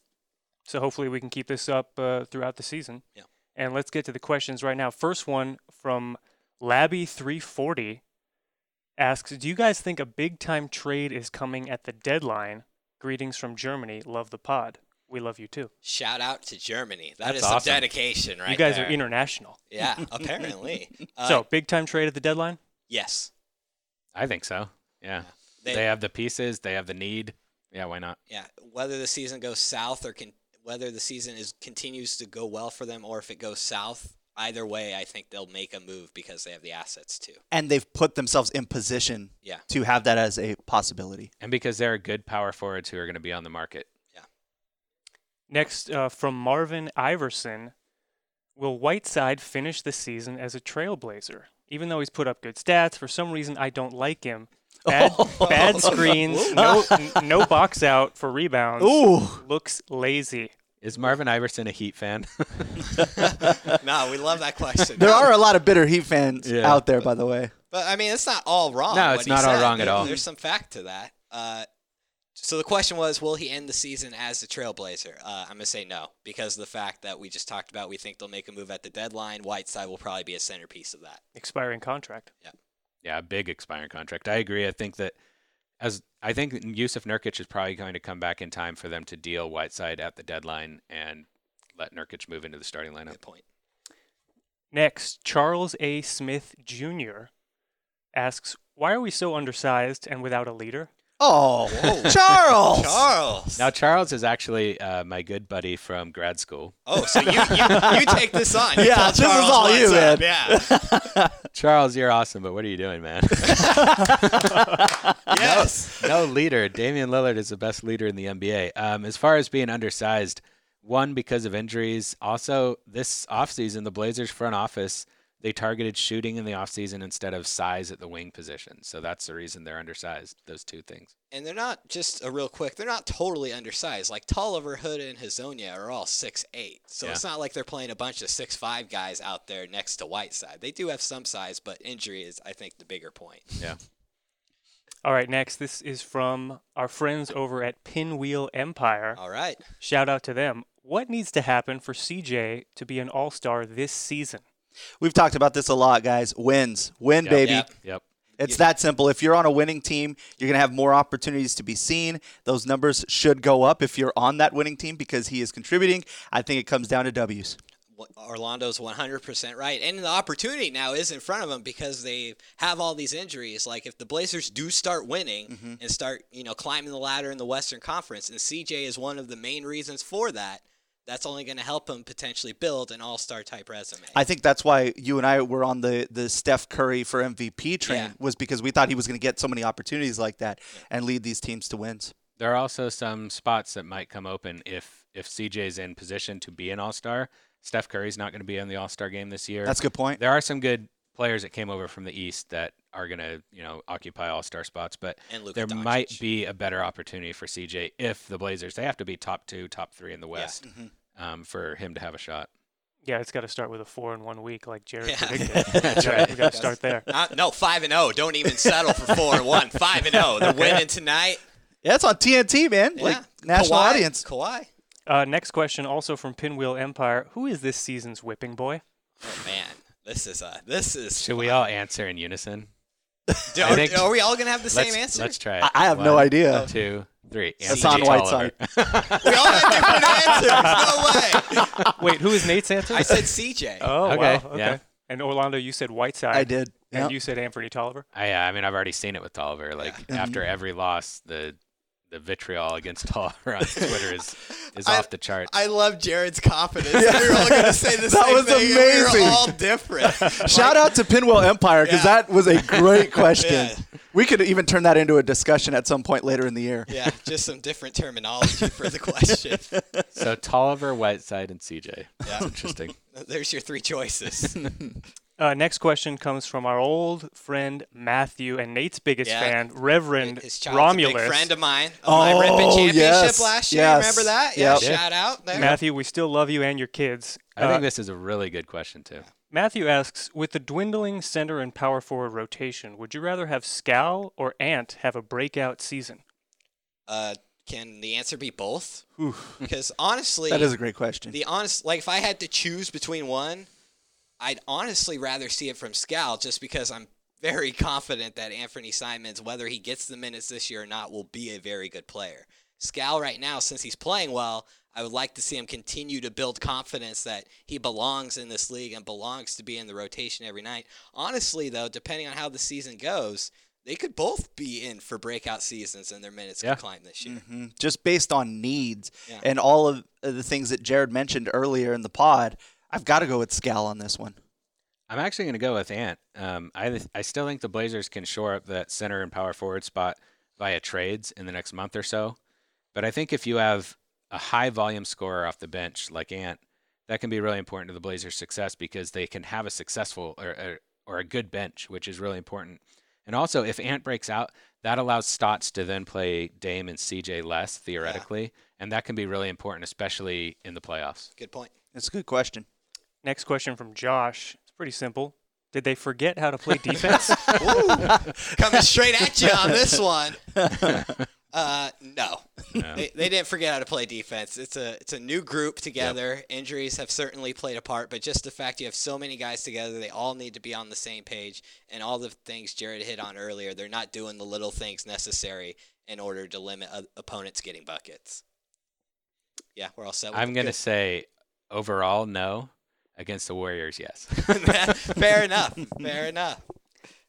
S5: So hopefully we can keep this up uh, throughout the season.
S2: Yeah.
S5: And let's get to the questions right now. First one from Labby340 asks Do you guys think a big time trade is coming at the deadline? Greetings from Germany. Love the pod. We love you too.
S2: Shout out to Germany. That is
S3: That's
S2: some
S3: awesome.
S2: dedication, right
S5: you guys
S2: there.
S5: are international.
S2: Yeah, [LAUGHS] apparently. Uh,
S5: so, big time trade at the deadline?
S2: yes,
S3: I think so. Yeah.
S2: they,
S3: They have the pieces, they have the need. Yeah, why not?
S2: yeah. Whether the season goes south or can, whether the season is continues to go well for them, or if it goes south, either way, I think they'll make a move because they have the assets to.
S1: and they've put themselves in position
S2: Yeah.
S1: to have that as a possibility.
S3: And because there are good power forwards who are going to be on the market.
S5: Next, uh, from Marvin Iverson, will Whiteside finish the season as a trailblazer? Even though he's put up good stats, for some reason I don't like him. Bad, [LAUGHS] bad screens, no, n- no box out for rebounds.
S1: Ooh,
S5: Looks lazy.
S3: Is Marvin Iverson a Heat fan? [LAUGHS]
S2: no, we love that question.
S1: There are a lot of bitter Heat fans
S3: Yeah.
S1: out there, by the way.
S2: But I mean, it's not all wrong.
S3: No, it's not all
S2: said.
S3: wrong at all.
S2: There's some fact to that. Uh, so the question was, will he end the season as the Trailblazer? Uh, I'm gonna say no because of the fact that we just talked about. We think they'll make a move at the deadline. Whiteside will probably be a centerpiece of that.
S5: Expiring contract.
S3: yeah, Yeah, big expiring contract. I agree. I think that as I think Jusuf Nurkic is probably going to come back in time for them to deal Whiteside at the deadline and let Nurkic move into the starting lineup.
S2: Good point.
S5: Next, Charles A. Smith Jr. asks, "Why are we so undersized and without a leader?"
S1: Oh,
S2: Whoa. [LAUGHS]
S1: Charles!
S2: Charles.
S3: Now Charles is actually uh, my good buddy from grad school.
S2: Oh, so you, you you take this on? You [LAUGHS]
S1: Yeah,
S2: tell
S1: this is
S2: Charles
S1: all you,
S2: what's up.
S1: man.
S2: Yeah. [LAUGHS]
S3: Charles, you're awesome, but what are you doing, man?
S2: yes.
S3: no leader. Damian Lillard is the best leader in the NBA. Um, as far as being undersized, one because of injuries. Also, this offseason, the Blazers front office they targeted shooting in the offseason instead of size at the wing position. So that's the reason they're undersized. Those two things.
S2: And they're not just a real quick. They're not totally undersized. Like Tolliver, Hood, and Hezonja are all six eight. So
S3: Yeah.
S2: it's not like they're playing a bunch of six five guys out there next to Whiteside. They do have some size, but injury is, I think, the bigger point.
S3: Yeah.
S5: All right, next, this is from our friends over at Pinwheel Empire.
S2: All right.
S5: Shout out to them. What needs to happen for CJ to be an All Star this season?
S1: We've talked about this a lot, guys. Wins. Win,
S3: Yep.
S1: baby.
S2: Yep.
S3: Yep.
S1: It's that simple. If you're on a winning team, you're going to have more opportunities to be seen. Those numbers should go up if you're on that winning team because he is contributing. I think it comes down to W's.
S2: Orlando's 100% right. And the opportunity now is in front of them because they have all these injuries. Like if the Blazers do start winning
S1: Mm-hmm.
S2: and start, you know, climbing the ladder in the Western Conference, and CJ is one of the main reasons for that, that's only going to help them potentially build an all-star type resume.
S1: I think that's why you and I were on the, the Steph Curry for MVP train
S2: Yeah.
S1: was because we thought he was going to get so many opportunities like that and lead these teams to wins.
S3: There are also some spots that might come open if if CJ's in position to be an All Star. Steph Curry's not going to be in the All Star game this year.
S1: That's a good point.
S3: there are some good players that came over from the East that are going to you know occupy All Star spots, but
S2: and
S3: there
S2: Doncic.
S3: might be a better opportunity for CJ if the Blazers they have to be top two, top three in the West
S1: Mhm.
S3: um, for him to have a shot.
S5: Yeah, it's got to start with a four in one week, like Jared
S2: Yeah.
S5: predicted. [LAUGHS]
S3: That's
S5: Yeah,
S3: right.
S5: We got to start there.
S2: Uh, no, five and zero. Don't even settle for four and one. Five and zero. They're winning tonight.
S1: Yeah, it's on TNT, man. Like
S2: Yeah.
S1: national
S2: Kawhi,
S1: audience.
S2: Kawhi.
S5: Uh, next question, also from Pinwheel Empire. Who is this season's whipping boy?
S2: Oh man, this is a this is.
S3: Should we all answer in unison? [LAUGHS]
S2: Do-
S3: I think-
S2: are we all gonna have the same
S3: let's,
S2: answer?
S3: Let's try it.
S1: I, I have no idea.
S3: Two, three.
S1: Hassan
S3: Anthony
S1: Whiteside. [LAUGHS]
S2: We all have different answers. No way.
S5: Wait, who is Nate's answer?
S2: I said CJ.
S5: Oh,
S3: Okay,
S5: wow. Okay.
S3: yeah.
S5: And Orlando, you said Whiteside.
S1: I did.
S5: And
S1: Yep.
S5: you said Anthony Tolliver.
S3: I, uh, I mean, I've already seen it with Tolliver. Like
S1: Yeah.
S3: after every loss, the the vitriol against Tolliver [LAUGHS] on Twitter is is
S2: I-
S3: off the charts.
S2: I love Jared's confidence. We were all gonna say the [LAUGHS]
S1: That
S2: same
S1: was
S2: thing. and
S1: amazing.
S2: We were all different. [LAUGHS]
S1: Shout out to Pinwheel Empire because
S2: Yeah.
S1: that was a great question.
S2: Yeah.
S1: We could even turn that into a discussion at some point later in the year.
S2: Yeah, just some different terminology for the question.
S3: so Tolliver, Whiteside, and CJ.
S2: Yeah.
S3: Interesting.
S2: There's your three choices.
S5: Uh, next question comes from our old friend Matthew and Nate's biggest
S2: Yeah.
S5: fan, Reverend
S2: His child's a big
S5: Romulus.
S2: friend of mine. Of my ripping
S1: Oh,
S2: championship
S1: yes,
S2: last year.
S1: yes.
S2: Remember that? Yeah.
S1: Yep.
S2: Shout out there.
S5: Matthew, we still love you and your kids.
S3: I
S5: Uh,
S3: think this is a really good question too.
S5: Matthew asks, with the dwindling center and power forward rotation, would you rather have Skal or Ant have a breakout season?
S2: Uh, can the answer be both? Because [LAUGHS] honestly,
S1: That is a great question.
S2: the honest like if I had to choose between one, I'd honestly rather see it from Skal just because I'm very [LAUGHS] confident that Anthony Simons, whether he gets the minutes this year or not, will be a very good player. Skal right now, since he's playing well, I would like to see him continue to build confidence that he belongs in this league and belongs to be in the rotation every night. Honestly, though, depending on how the season goes, they could both be in for breakout seasons and their minutes
S3: Yeah.
S2: could climb this year.
S1: Mhm. Just based on needs
S2: Yeah.
S1: and all of the things that Jared mentioned earlier in the pod, I've got to go with Skal on this one.
S3: I'm actually going to go with Ant. Um, I I still think the Blazers can shore up that center and power forward spot via trades in the next month or so. But I think if you have a high volume scorer off the bench like Ant, that can be really important to the Blazers' success because they can have a successful or, or, or a good bench, which is really important. And also, if Ant breaks out, that allows Stotts to then play Dame and CJ less theoretically, and that can be really important, especially in the playoffs.
S2: Good point.
S1: That's a good question.
S5: Next question from Josh. It's pretty simple. Did they forget how to play [LAUGHS] defense?
S2: Coming straight at you on this one. [LAUGHS] Uh, no, they, they didn't forget how to play defense. It's a it's a new group together. Injuries have certainly played a part, but just the fact you have so many guys together, they all need to be on the same page. And all the things Jared hit on earlier, they're not doing the little things necessary in order to limit uh, opponents getting buckets. Yeah, we're all set. With
S3: I'm going to
S2: Good.
S3: say overall, no. Against the Warriors, yes. [LAUGHS] [LAUGHS]
S2: Fair enough. Fair enough.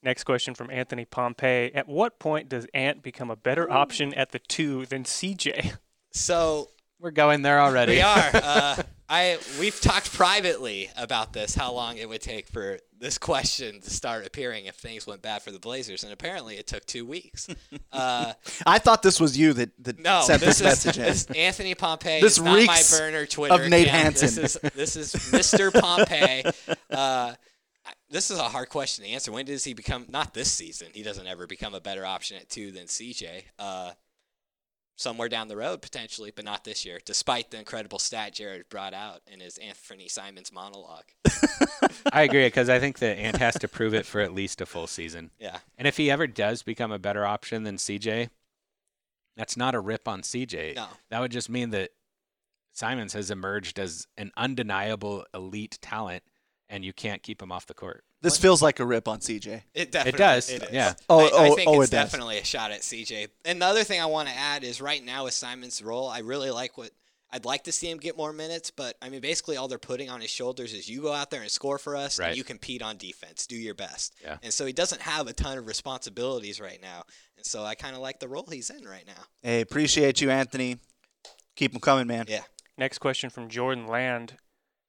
S5: Next question from Anthony Pompey. At what point does Ant become a better option at the two than CJ?
S2: So
S3: We're going there already.
S2: We are. Uh, [LAUGHS] I we've talked privately about this, how long it would take for this question to start appearing if things went bad for the Blazers, and apparently it took two weeks. [LAUGHS] Uh,
S1: I thought this was you that, that
S2: no,
S1: sent
S2: this
S1: this,
S2: is
S1: message
S2: this Anthony Pompey.
S1: This
S2: is not my burner Twitter
S1: Nate
S2: account.
S1: Hansen.
S2: This is this is Mr. Pompey. Uh, this is a hard question to answer. When does he become? Not this season. He doesn't ever become a better option at two than CJ. Uh, somewhere down the road potentially, but not this year. Despite the incredible stat Jared brought out in his Anthony Simons monologue. [LAUGHS]
S3: I agree because I think that Ant has to prove it for at least a full season.
S2: Yeah,
S3: And if he ever does become a better option than CJ, that's not a rip on CJ.
S2: No.
S3: That would just mean that Simons has emerged as an undeniable elite talent, and you can't keep him off the court.
S1: This feels like a rip on CJ.
S2: it definitely
S3: does,
S2: It is.
S3: yeah.
S1: Oh,
S2: I, I
S1: oh,
S2: think
S1: oh,
S2: it's
S1: it does.
S2: definitely a shot at CJ. And the other thing I want to add is right now with Simon's role, I really like what I'd like to see him get more minutes, but I mean basically all they're putting on his shoulders is you go out there and score for us
S3: Right.
S2: and you compete on defense. Do your best.
S3: Yeah.
S2: And so he doesn't have a ton of responsibilities right now. And so I kind of like the role he's in right now.
S1: Hey, appreciate you, Anthony. Keep them coming, man.
S2: Yeah.
S5: Next question from Jordan Land.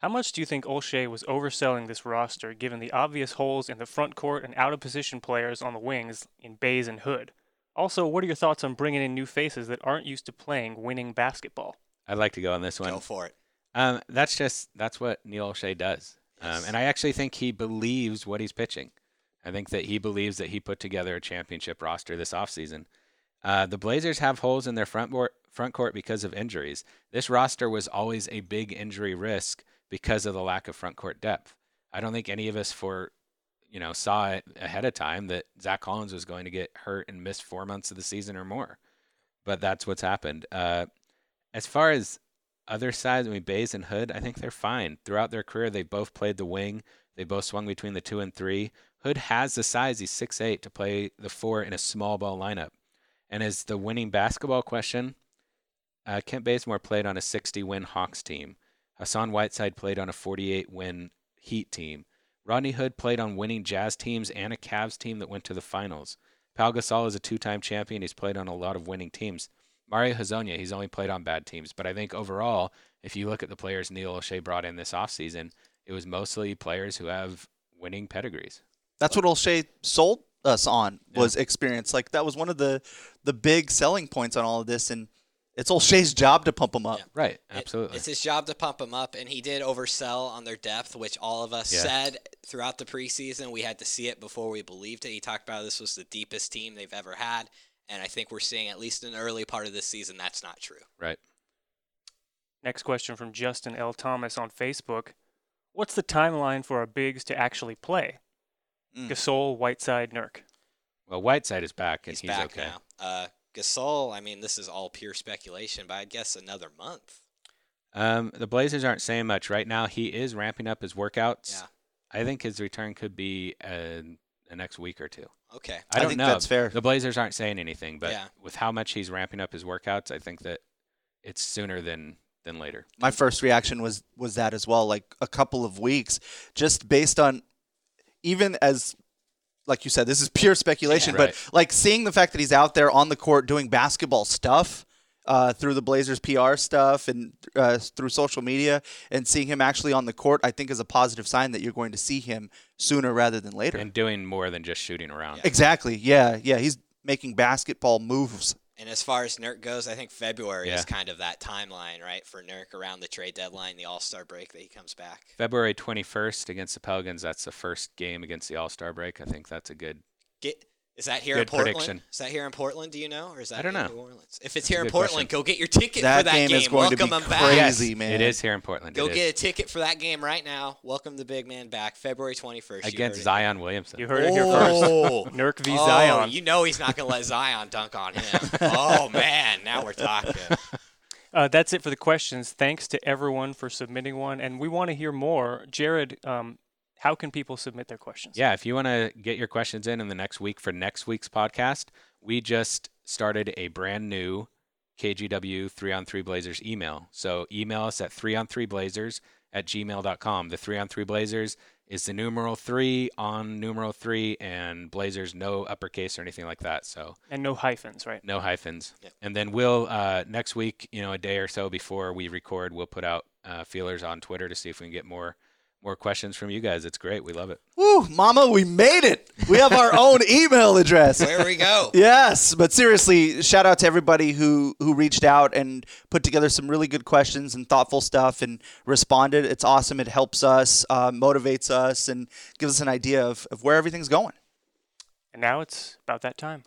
S5: How much do you think Olshey was overselling this roster given the obvious holes in the front court and out of position players on the wings in Baze and Hood? Also, what are your thoughts on bringing in new faces that aren't used to playing winning basketball?
S3: I'd like to go on this one.
S2: Go for it.
S3: Um, that's just that's what Neil Olshey does, um, and I actually think he believes what he's pitching. I think that he believes that he put together a championship roster this offseason. Uh, the Blazers have holes in their front board, front court because of injuries. This roster was always a big injury risk because of the lack of front court depth. I don't think any of us for you know saw it ahead of time that Zach Collins was going to get hurt and miss four months of the season or more. But that's what's happened. Uh, as far as other sides, I mean, Baze and Hood, I think they're fine. Throughout their career, they both played the wing. They both swung between the two and three. Hood has the size, he's 6'8, to play the four in a small ball lineup. And as the winning basketball question, uh, Kent Bazemore played on a 60 win Hawks team. Hassan Whiteside played on a 48 win Heat team. Rodney Hood played on winning Jazz teams and a Cavs team that went to the finals. Pau Gasol is a two time champion. He's played on a lot of winning teams. Mario Hezonja, he's only played on bad teams. But I think overall, if you look at the players Neil Olshey brought in this offseason, it was mostly players who have winning pedigrees.
S1: That's what Olshey sold us on
S3: Yeah.
S1: was experience. Like that was one of the the big selling points on all of this, and it's Olshey's job to pump them up.
S2: Yeah.
S3: Right,
S2: It-
S3: absolutely.
S2: it's his job to pump them up, and he did oversell on their depth, which all of us
S3: Yeah.
S2: said throughout the preseason. We had to see it before we believed it. He talked about this was the deepest team they've ever had, and I think we're seeing at least in the early part of this season that's not true.
S3: right.
S5: Next question from Justin L. Thomas on Facebook. What's the timeline for our bigs to actually play?
S1: Mm.
S5: Gasol, Whiteside, Nurk.
S3: Well, Whiteside is back, and
S2: He's,
S3: he's,
S2: back
S3: okay.
S2: now. Uh, Gasol, I mean, this is all pure speculation, but I guess another month.
S3: Um, the Blazers aren't saying much right now. He is ramping up his workouts.
S2: Yeah.
S3: I think his return could be uh, the next week or two.
S2: Okay.
S3: I
S1: I
S3: don't
S1: think
S3: know.
S1: that's fair.
S3: The Blazers aren't saying anything, but
S2: Yeah.
S3: with how much he's ramping up his workouts, I think that it's sooner than than later.
S1: My first reaction was was that as well, like a couple of weeks, just based on even as like you said, this is pure speculation,
S3: Yeah.
S1: but like seeing the fact that he's out there on the court doing basketball stuff uh, through the Blazers PR stuff and uh, through social media, and seeing him actually on the court, I think is a positive sign that you're going to see him sooner rather than later.
S3: And doing more than just shooting around.
S1: exactly. Yeah. Yeah. He's making basketball moves.
S2: And as far as Nurk goes, I think February
S3: Yeah.
S2: is kind of that timeline, right, for Nurk around the trade deadline, the All Star break that he comes back.
S3: February 21st against the Pelicans. That's the first game against the All Star break. I think that's a good.
S2: Get Is that here
S3: Good
S2: in Portland?
S3: prediction.
S2: Is that here in Portland? Do you know, or is that
S3: I don't
S2: in
S3: know.
S2: New Orleans? If it's
S3: That's
S2: here in Portland,
S3: question.
S2: go get your ticket
S1: That
S2: for that
S1: game
S2: game.
S1: is going to
S2: Welcome
S1: be
S2: them back.
S1: crazy,
S3: Yes,
S1: man.
S3: It is here in Portland.
S2: Go
S3: it
S2: get
S3: is.
S2: a ticket for that game right now. Welcome the big man back, February 21st.
S3: Against
S2: heard it.
S3: Zion Williamson.
S5: You heard it here first.
S2: Oh. [LAUGHS]
S5: Nurk v.
S2: Oh,
S5: Zion.
S2: you know he's not going to let Zion dunk on him. oh [LAUGHS] man, now we're talking.
S5: Uh, that's it for the questions. Thanks to everyone for submitting one, and we want to hear more. Jared, um, how can people submit their questions?
S3: Yeah, if you want to get your questions in in the next week for next week's podcast, we just started a brand new KGW 3 on 3 Blazers email. So email us at 3 on 3 Blazers at gmail.com. The 3 on 3 Blazers is the numeral 3 on numeral 3 and Blazers no uppercase or anything like that. So
S5: And no hyphens, right?
S3: no hyphens.
S2: Yep.
S3: And then we'll uh, next week, you know, a day or so before we record, we'll put out uh, feelers on Twitter to see if we can get more more questions from you guys. It's great. We love it.
S1: Woo, mama, we made it. We have our own [LAUGHS] email address.
S2: There we go?
S1: Yes, but seriously, shout out to everybody who who reached out and put together some really good questions and thoughtful stuff and responded. It's awesome. It helps us, uh, motivates us, and gives us an idea of, of where everything's going.
S5: And now it's about that time.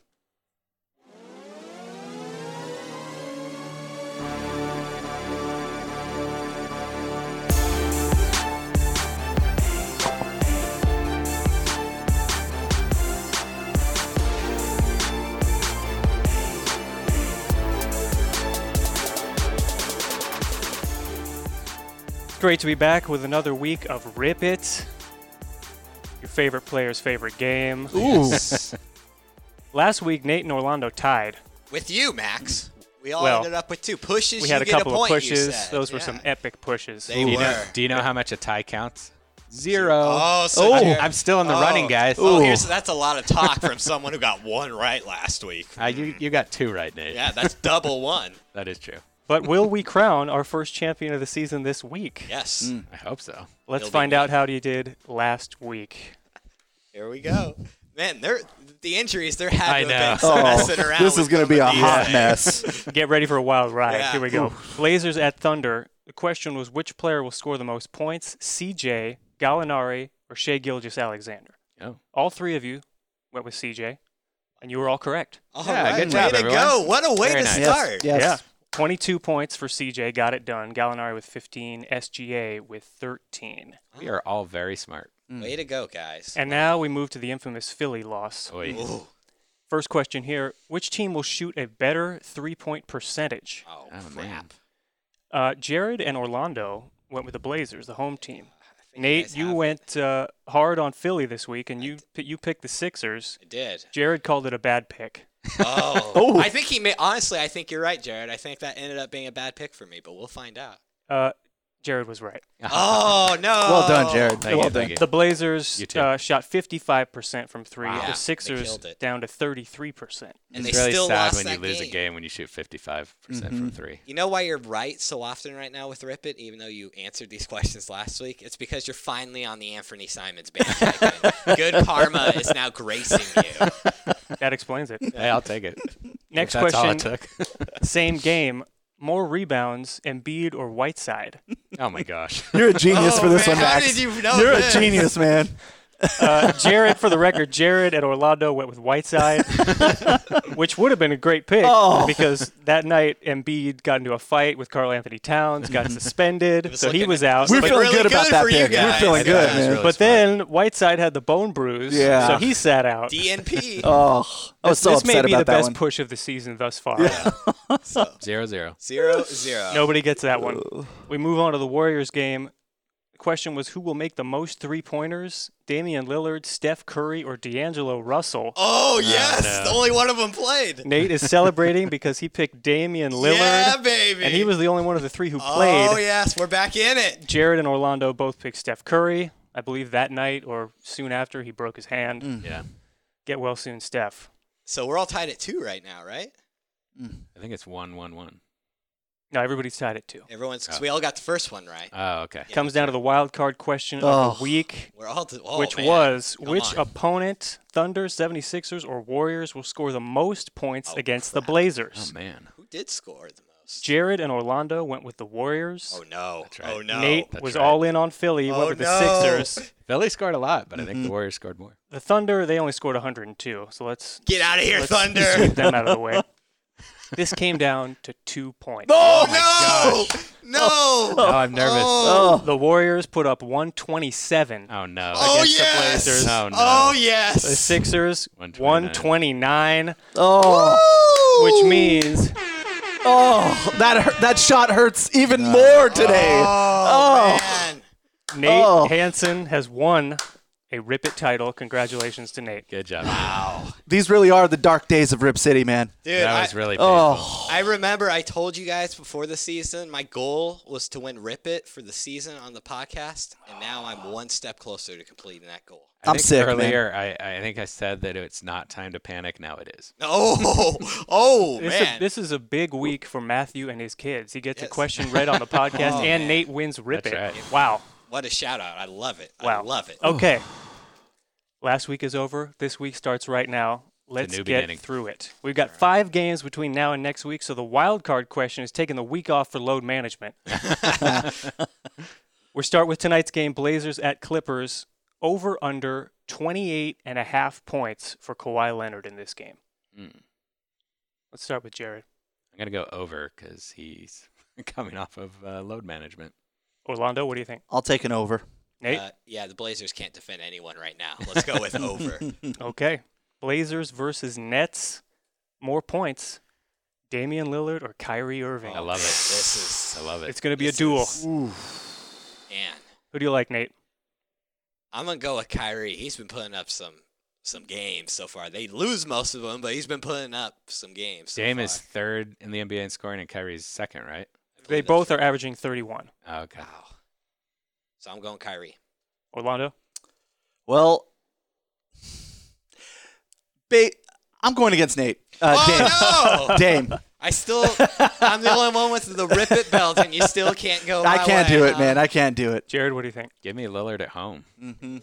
S5: Great to be back with another week of Rip It, your favorite player's favorite game.
S1: Ooh, [LAUGHS]
S5: Last week, Nate and Orlando tied.
S2: With you, Max. We all
S5: Well,
S2: ended up with two pushes.
S5: We
S2: you
S5: had a
S2: get
S5: couple
S2: a point,
S5: of
S2: you
S5: pushes.
S2: said.
S5: Those were
S2: Yeah.
S5: some epic pushes.
S2: They
S3: Do you, know,
S2: were.
S3: do you know how much a tie counts? Zero.
S2: Oh, so
S1: Oh.
S2: Jared-
S3: I'm still in the
S2: oh.
S3: running, guys.
S2: Oh, here's that's a lot of talk from someone who got one right last week. [LAUGHS]
S3: Uh, you, you got two right, Nate.
S2: Yeah, that's double [LAUGHS] one.
S3: That is true.
S5: But will we crown our first champion of the season this week?
S2: Yes. Hmm.
S3: I hope so.
S5: Let's
S2: It'll
S5: find out how you did last week.
S2: Here we go. Man, they're the injuries. They're having.
S3: I
S2: to
S3: know.
S2: have been
S1: oh,
S2: messing around.
S1: this is going to be a hot
S2: things.
S1: mess. [LAUGHS]
S5: Get ready for a wild ride.
S2: Yeah.
S5: Here we go. Blazers at Thunder. The question was which player will score the most points, CJ, Gallinari, or Shai Gilgeous Alexander?
S3: Oh.
S5: All three of you went with CJ, and you were all correct.
S2: All
S3: Yeah,
S2: right,
S3: good job,
S2: way to
S3: everyone.
S2: go! What a way
S3: Very
S2: to
S3: nice.
S2: start.
S1: Yes.
S5: Yeah. 22 points for CJ, got it done. Gallinari with 15, SGA with 13.
S3: We are all very smart.
S2: Way to go, guys.
S5: And now we move to the infamous Philly loss. First question here Which team will shoot a better three point percentage?
S2: Oh,
S3: Oh, man.
S2: crap.
S5: Uh, Jared and Orlando went with the Blazers, the home team. Nate,
S2: guys
S5: you went uh, hard on Philly this week, and you pi- you picked the Sixers.
S2: I did.
S5: Jared called it a bad pick.
S2: Oh. [LAUGHS]
S1: Oh.
S2: I think he may. Honestly, I think you're right, Jared. I think that ended up being a bad pick for me, but we'll find out.
S5: Uh, Jared was right. [LAUGHS]
S2: Oh no!
S1: Well done, Jared.
S3: Thank
S1: well
S3: you,
S1: done.
S3: you.
S5: The Blazers
S3: You
S5: uh, shot 55% from three.
S3: Wow.
S5: The Sixers down to 33%.
S2: And
S3: it's
S2: they
S3: really
S2: still
S3: sad
S2: lost
S3: when
S2: that
S3: you lose
S2: game.
S3: a game when you shoot 55% from three.
S2: You know why you're right so often right now with Rip It, even though you answered these [LAUGHS] questions last week? It's because you're finally on the Anthony Simons bandwagon. [LAUGHS] Good karma is now gracing you.
S5: That explains it.
S3: Hey, I'll take it.
S5: Next
S3: If that's all
S5: question,
S3: it took.
S5: same game. More rebounds, Embiid or Whiteside? [LAUGHS]
S3: oh my gosh.
S1: You're a genius
S2: Oh,
S1: for this oh,
S2: man,
S1: one,
S2: how
S1: Max.
S2: did you know
S1: You're
S2: this?
S1: a genius, man. [LAUGHS]
S5: Uh, Jared, for the record, Jared at Orlando went with Whiteside, [LAUGHS] which would have been a great pick
S1: Oh.
S5: because that night Embiid got into a fight with Karl Anthony Towns, got [LAUGHS] suspended,
S2: was
S5: so he was out.
S1: We're feeling
S2: really
S1: good about
S2: good
S1: that
S2: for you
S1: pick. We're feeling
S3: I
S1: good,
S3: know,
S1: man.
S3: really
S5: but
S3: smart.
S5: then Whiteside had the bone bruise,
S1: Yeah.
S5: so he sat out.
S2: DNP. [LAUGHS]
S1: Oh, I was
S5: this
S1: so
S5: this may be
S1: about
S5: the best
S1: one.
S5: push of the season thus far.
S2: so,
S3: Zero zero.
S2: zero, zero.
S5: Nobody gets that one. We move on to the Warriors game. The question was who will make the most three pointers? Damian Lillard, Steph Curry, or D'Angelo Russell?
S2: Oh, yes.
S3: no.
S2: Only one of them played.
S5: Nate is celebrating [LAUGHS] because he picked Damian Lillard,
S2: Yeah, baby.
S5: and he was the only one of the three who played.
S2: Oh, yes. We're back in it.
S5: Jared and Orlando both picked Steph Curry. I believe that night or soon after he broke his hand.
S1: Mm.
S3: Yeah.
S5: Get well soon, Steph.
S2: So we're all tied at two right now, right?
S3: I think it's one one one.
S5: No, everybody's tied at two.
S2: Everyone's, because
S3: Oh.
S2: we all got the first one right.
S3: Oh, okay.
S2: Yeah.
S5: Comes down to the wild card question of
S1: Oh.
S5: the week,
S2: We're all, to, oh,
S5: which
S2: man.
S5: was
S2: Come
S5: which
S2: on.
S5: opponent, Thunder, 76ers, or Warriors, will score the most points
S2: Oh,
S5: against the. Blazers?
S3: Oh man.
S2: Who did score the most?
S5: Jared and Orlando went with the Warriors.
S2: Oh no!
S3: That's right.
S2: Oh no!
S5: Nate
S3: That's
S5: was
S3: right.
S5: all in on Philly. He
S2: Oh,
S5: went with the
S2: no.
S5: Sixers. [LAUGHS]
S3: Philly scored a lot, but I think the mm-hmm. Warriors scored more.
S5: The Thunder, they only scored 102. So let's
S2: Get out of here,
S5: let's
S2: Thunder!
S5: sweep them out of the way. [LAUGHS] This came down to two points.
S2: Oh,
S3: my
S2: no! No! [LAUGHS]
S3: Oh, I'm nervous.
S2: Oh,
S5: The Warriors put up 127.
S3: Oh no.
S2: Oh,
S5: against the
S2: yes!
S5: Blazers.
S3: Oh, no.
S2: Oh yes! The!
S5: Sixers
S3: 129.
S5: 129,
S1: Oh,
S5: which means
S1: oh, that hurt, that shot hurts even more today.
S2: Oh,
S1: Oh.
S2: man!
S5: Nate
S1: Oh.
S5: Hansen has won a Rip It title. Congratulations to Nate.
S3: Good job.
S2: Wow,
S1: These really are the dark days of Rip City, man.
S2: dude!
S3: that
S2: I,
S3: was really oh. painful.
S1: Oh,
S2: I remember I told you guys before the season my goal was to win Rip It for the season on the podcast, and now I'm one step closer to completing that goal.
S3: I
S1: I'm
S3: think
S1: sick, man.
S3: Earlier, I, I think I said that it's not time to panic. Now it is. [LAUGHS]
S2: Oh, oh
S5: This,
S2: man!
S5: is, this is a big week for Matthew and his kids. He gets a question read on the podcast, [LAUGHS]
S2: Oh,
S5: and
S2: man.
S5: Nate wins Rip
S3: That's
S5: It.
S3: right.
S5: Wow.
S2: What a shout out! I love it. I
S5: Wow.
S2: love it.
S5: Okay. Last week is over. This week starts right now. Let's
S3: new
S5: get
S3: beginning.
S5: through it. We've got five games between now and next week, so the wild card question is taking the week off for load management. [LAUGHS] we start with tonight's game Blazers at Clippers. Over under 28 and a half points for Kawhi Leonard in this game.
S3: Mm.
S5: Let's start with Jared.
S3: I'm gonna go over because he's [LAUGHS] coming off of uh, load management.
S5: Orlando, what do you think?
S1: I'll take an over.
S5: Nate?
S2: Uh, yeah, the Blazers can't defend anyone right now. Let's go with over. [LAUGHS]
S5: Okay. Blazers versus Nets. More points. Damian Lillard or Kyrie Irving?
S3: I love it.
S2: This is
S3: I love it.
S5: It's going to be a duel.
S2: is- Man,
S5: Who do you like, Nate?
S2: I'm gonna go with Kyrie. He's been putting up some some games so far. They lose most of them, but he's been putting up some games. So
S3: Dame
S2: far.
S3: is third in the NBA in scoring, and Kyrie's second, right?
S2: I
S5: They both are averaging 31.
S3: Oh, okay.
S2: Wow. So I'm going Kyrie.
S5: Orlando?
S1: Well, ba- I'm going against Nate. Uh,
S2: oh no!
S1: Dame. [LAUGHS] Dame.
S2: I still, I'm the only one with the rip it belt, and you still can't go.
S1: I can't
S2: way,
S1: do it, man. I can't do it.
S5: Jared, what do you think?
S3: Give me Lillard at home.
S1: hmm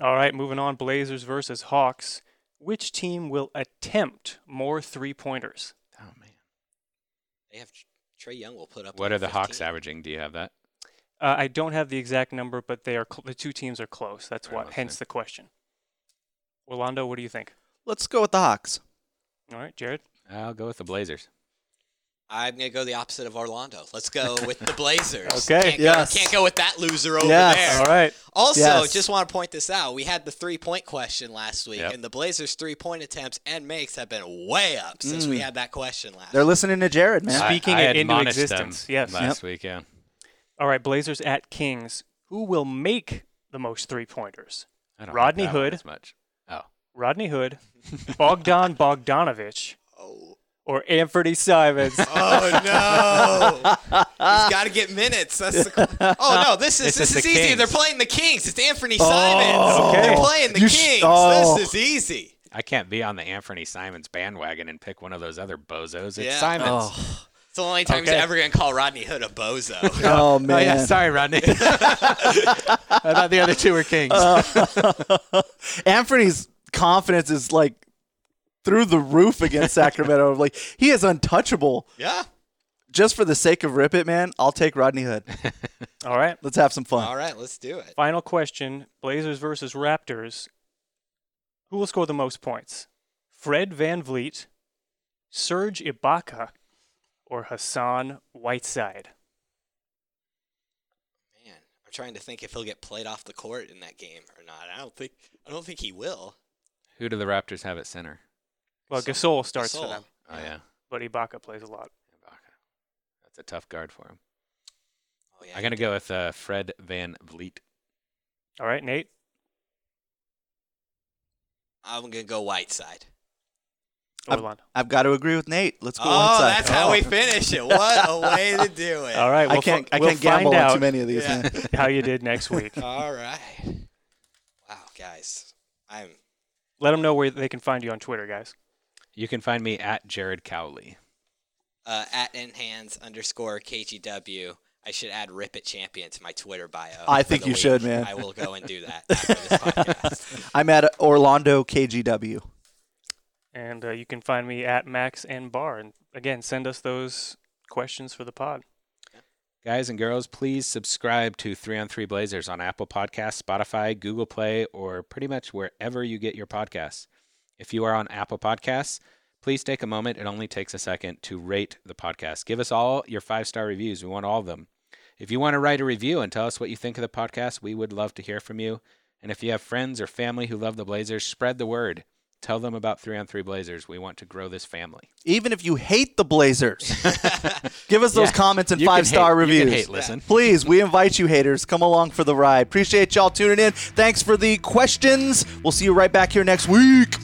S5: All right, moving on. Blazers versus Hawks. Which team will attempt more three pointers?
S3: Oh man.
S2: They have Trae Young will put up.
S3: What
S2: like
S3: are the Hawks averaging? Do you have that?
S5: Uh, I don't have the exact number, but they are cl- the two teams are close. That's
S3: Very
S5: what,
S3: well
S5: hence
S3: said.
S5: the question. Orlando, what do you think?
S1: Let's go with the Hawks.
S5: All right, Jared.
S3: I'll go with the Blazers.
S2: I'm gonna go the opposite of Orlando. Let's go [LAUGHS] with the Blazers.
S5: Okay.
S2: Can't go, can't go with that loser over
S1: Yes.
S2: there.
S5: All right.
S2: Also,
S1: Yes.
S2: just want to point this out. We had the three point question last week,
S3: Yep.
S2: and the Blazers' three point attempts and makes have been way up since we
S1: Mm.
S2: had that question last
S1: They're
S2: week.
S1: listening to Jared, man.
S5: Speaking
S3: I
S5: it into existence,
S3: them
S5: yes.
S3: Last week, yeah.
S5: All right, Blazers at Kings. Who will make the most three pointers?
S3: I don't
S5: Rodney
S3: like
S5: Hood.
S3: as much. Oh.
S5: Rodney Hood, Bogdan [LAUGHS] Bogdanovich,
S2: Oh.
S5: Or Anthony Simons? [LAUGHS]
S2: Oh no! He's got to get minutes. That's the. [LAUGHS] Oh no! This is
S3: This
S2: this,
S3: is
S2: is,
S3: the
S2: easy.
S3: Kings.
S2: They're playing the Kings. It's Anthony
S1: Oh,
S2: Simons.
S5: okay.
S2: They're playing the
S1: You sh-
S2: Kings.
S1: oh.
S2: This is easy.
S3: I can't be on the Anthony Simons bandwagon and pick one of those other bozos. It's
S2: Yeah.
S3: Simons.
S1: Oh,
S2: It's the only time
S3: Okay.
S2: he's ever gonna call Rodney Hood a bozo. [LAUGHS]
S1: oh,
S3: oh
S1: man. Oh, man.
S3: yeah, sorry, Rodney. I thought the other two were kings.
S1: Anthony's confidence is like through the roof against Sacramento. [LAUGHS] like he is untouchable.
S2: yeah.
S1: Just for the sake of rip it, man, I'll take Rodney Hood. [LAUGHS]
S5: All right.
S1: Let's have some fun.
S2: All right, let's do it.
S5: Final question Blazers versus Raptors. Who will score the most points? Fred VanVleet, Serge Ibaka, or Hassan Whiteside?
S2: Man, I'm trying to think if he'll get played off the court in that game or not. I don't think. I don't think he will.
S3: Who do the Raptors have at center?
S5: Well,
S2: Gasol-
S5: Gasol starts for them,
S3: Oh, yeah.
S5: but Ibaka plays a lot.
S3: Ibaka. That's a tough guard for him.
S2: Oh yeah.
S3: I'm going to go with uh, Fred VanVleet.
S5: All right, Nate.
S2: I'm gonna go Whiteside.
S1: I'm-
S5: Orlando.
S1: I've got to agree with Nate. Let's go
S2: Oh,
S1: inside.
S2: that's how we finish it. What a [LAUGHS] way to do it.
S5: All right.
S1: I
S5: we'll
S1: can't.
S5: fi-
S1: I
S5: we'll
S1: can't gamble on too many of these.
S2: Yeah.
S1: Man. [LAUGHS]
S5: how you did next week. [LAUGHS]
S2: All right. Wow, guys, I'm.
S5: Let them know where they can find you on Twitter, guys.
S3: You can find me at Jared Cowley.
S2: uh, at nhands underscore KGW. I should add Rip It Champion to my Twitter bio.
S1: I think you
S2: week.
S1: should, man.
S2: I will go and do that [LAUGHS] after this podcast. [LAUGHS]
S1: I'm at Orlando KGW.
S5: And uh, you can find me at Max and Bar. And again, send us those questions for the pod.
S3: Guys and girls, please subscribe to 3 on 3 Blazers on Apple Podcasts, Spotify, Google Play, or pretty much wherever you get your podcasts. If you are on Apple Podcasts, please take a moment. It only takes a second to rate the podcast. Give us all your five star reviews. We want all of them. If you want to write a review and tell us what you think of the podcast, we would love to hear from you. And if you have friends or family who love the Blazers, spread the word. Tell them about 3 on 3 Blazers. We want to grow this family.
S1: Even if you hate the Blazers, [LAUGHS] give us those
S3: Yeah.
S1: comments and five star
S3: hate- you can
S1: reviews.
S3: hate, listen.
S1: Please, we invite you haters. Come along for the ride. Appreciate y'all tuning in. Thanks for the questions. We'll see you right back here next week.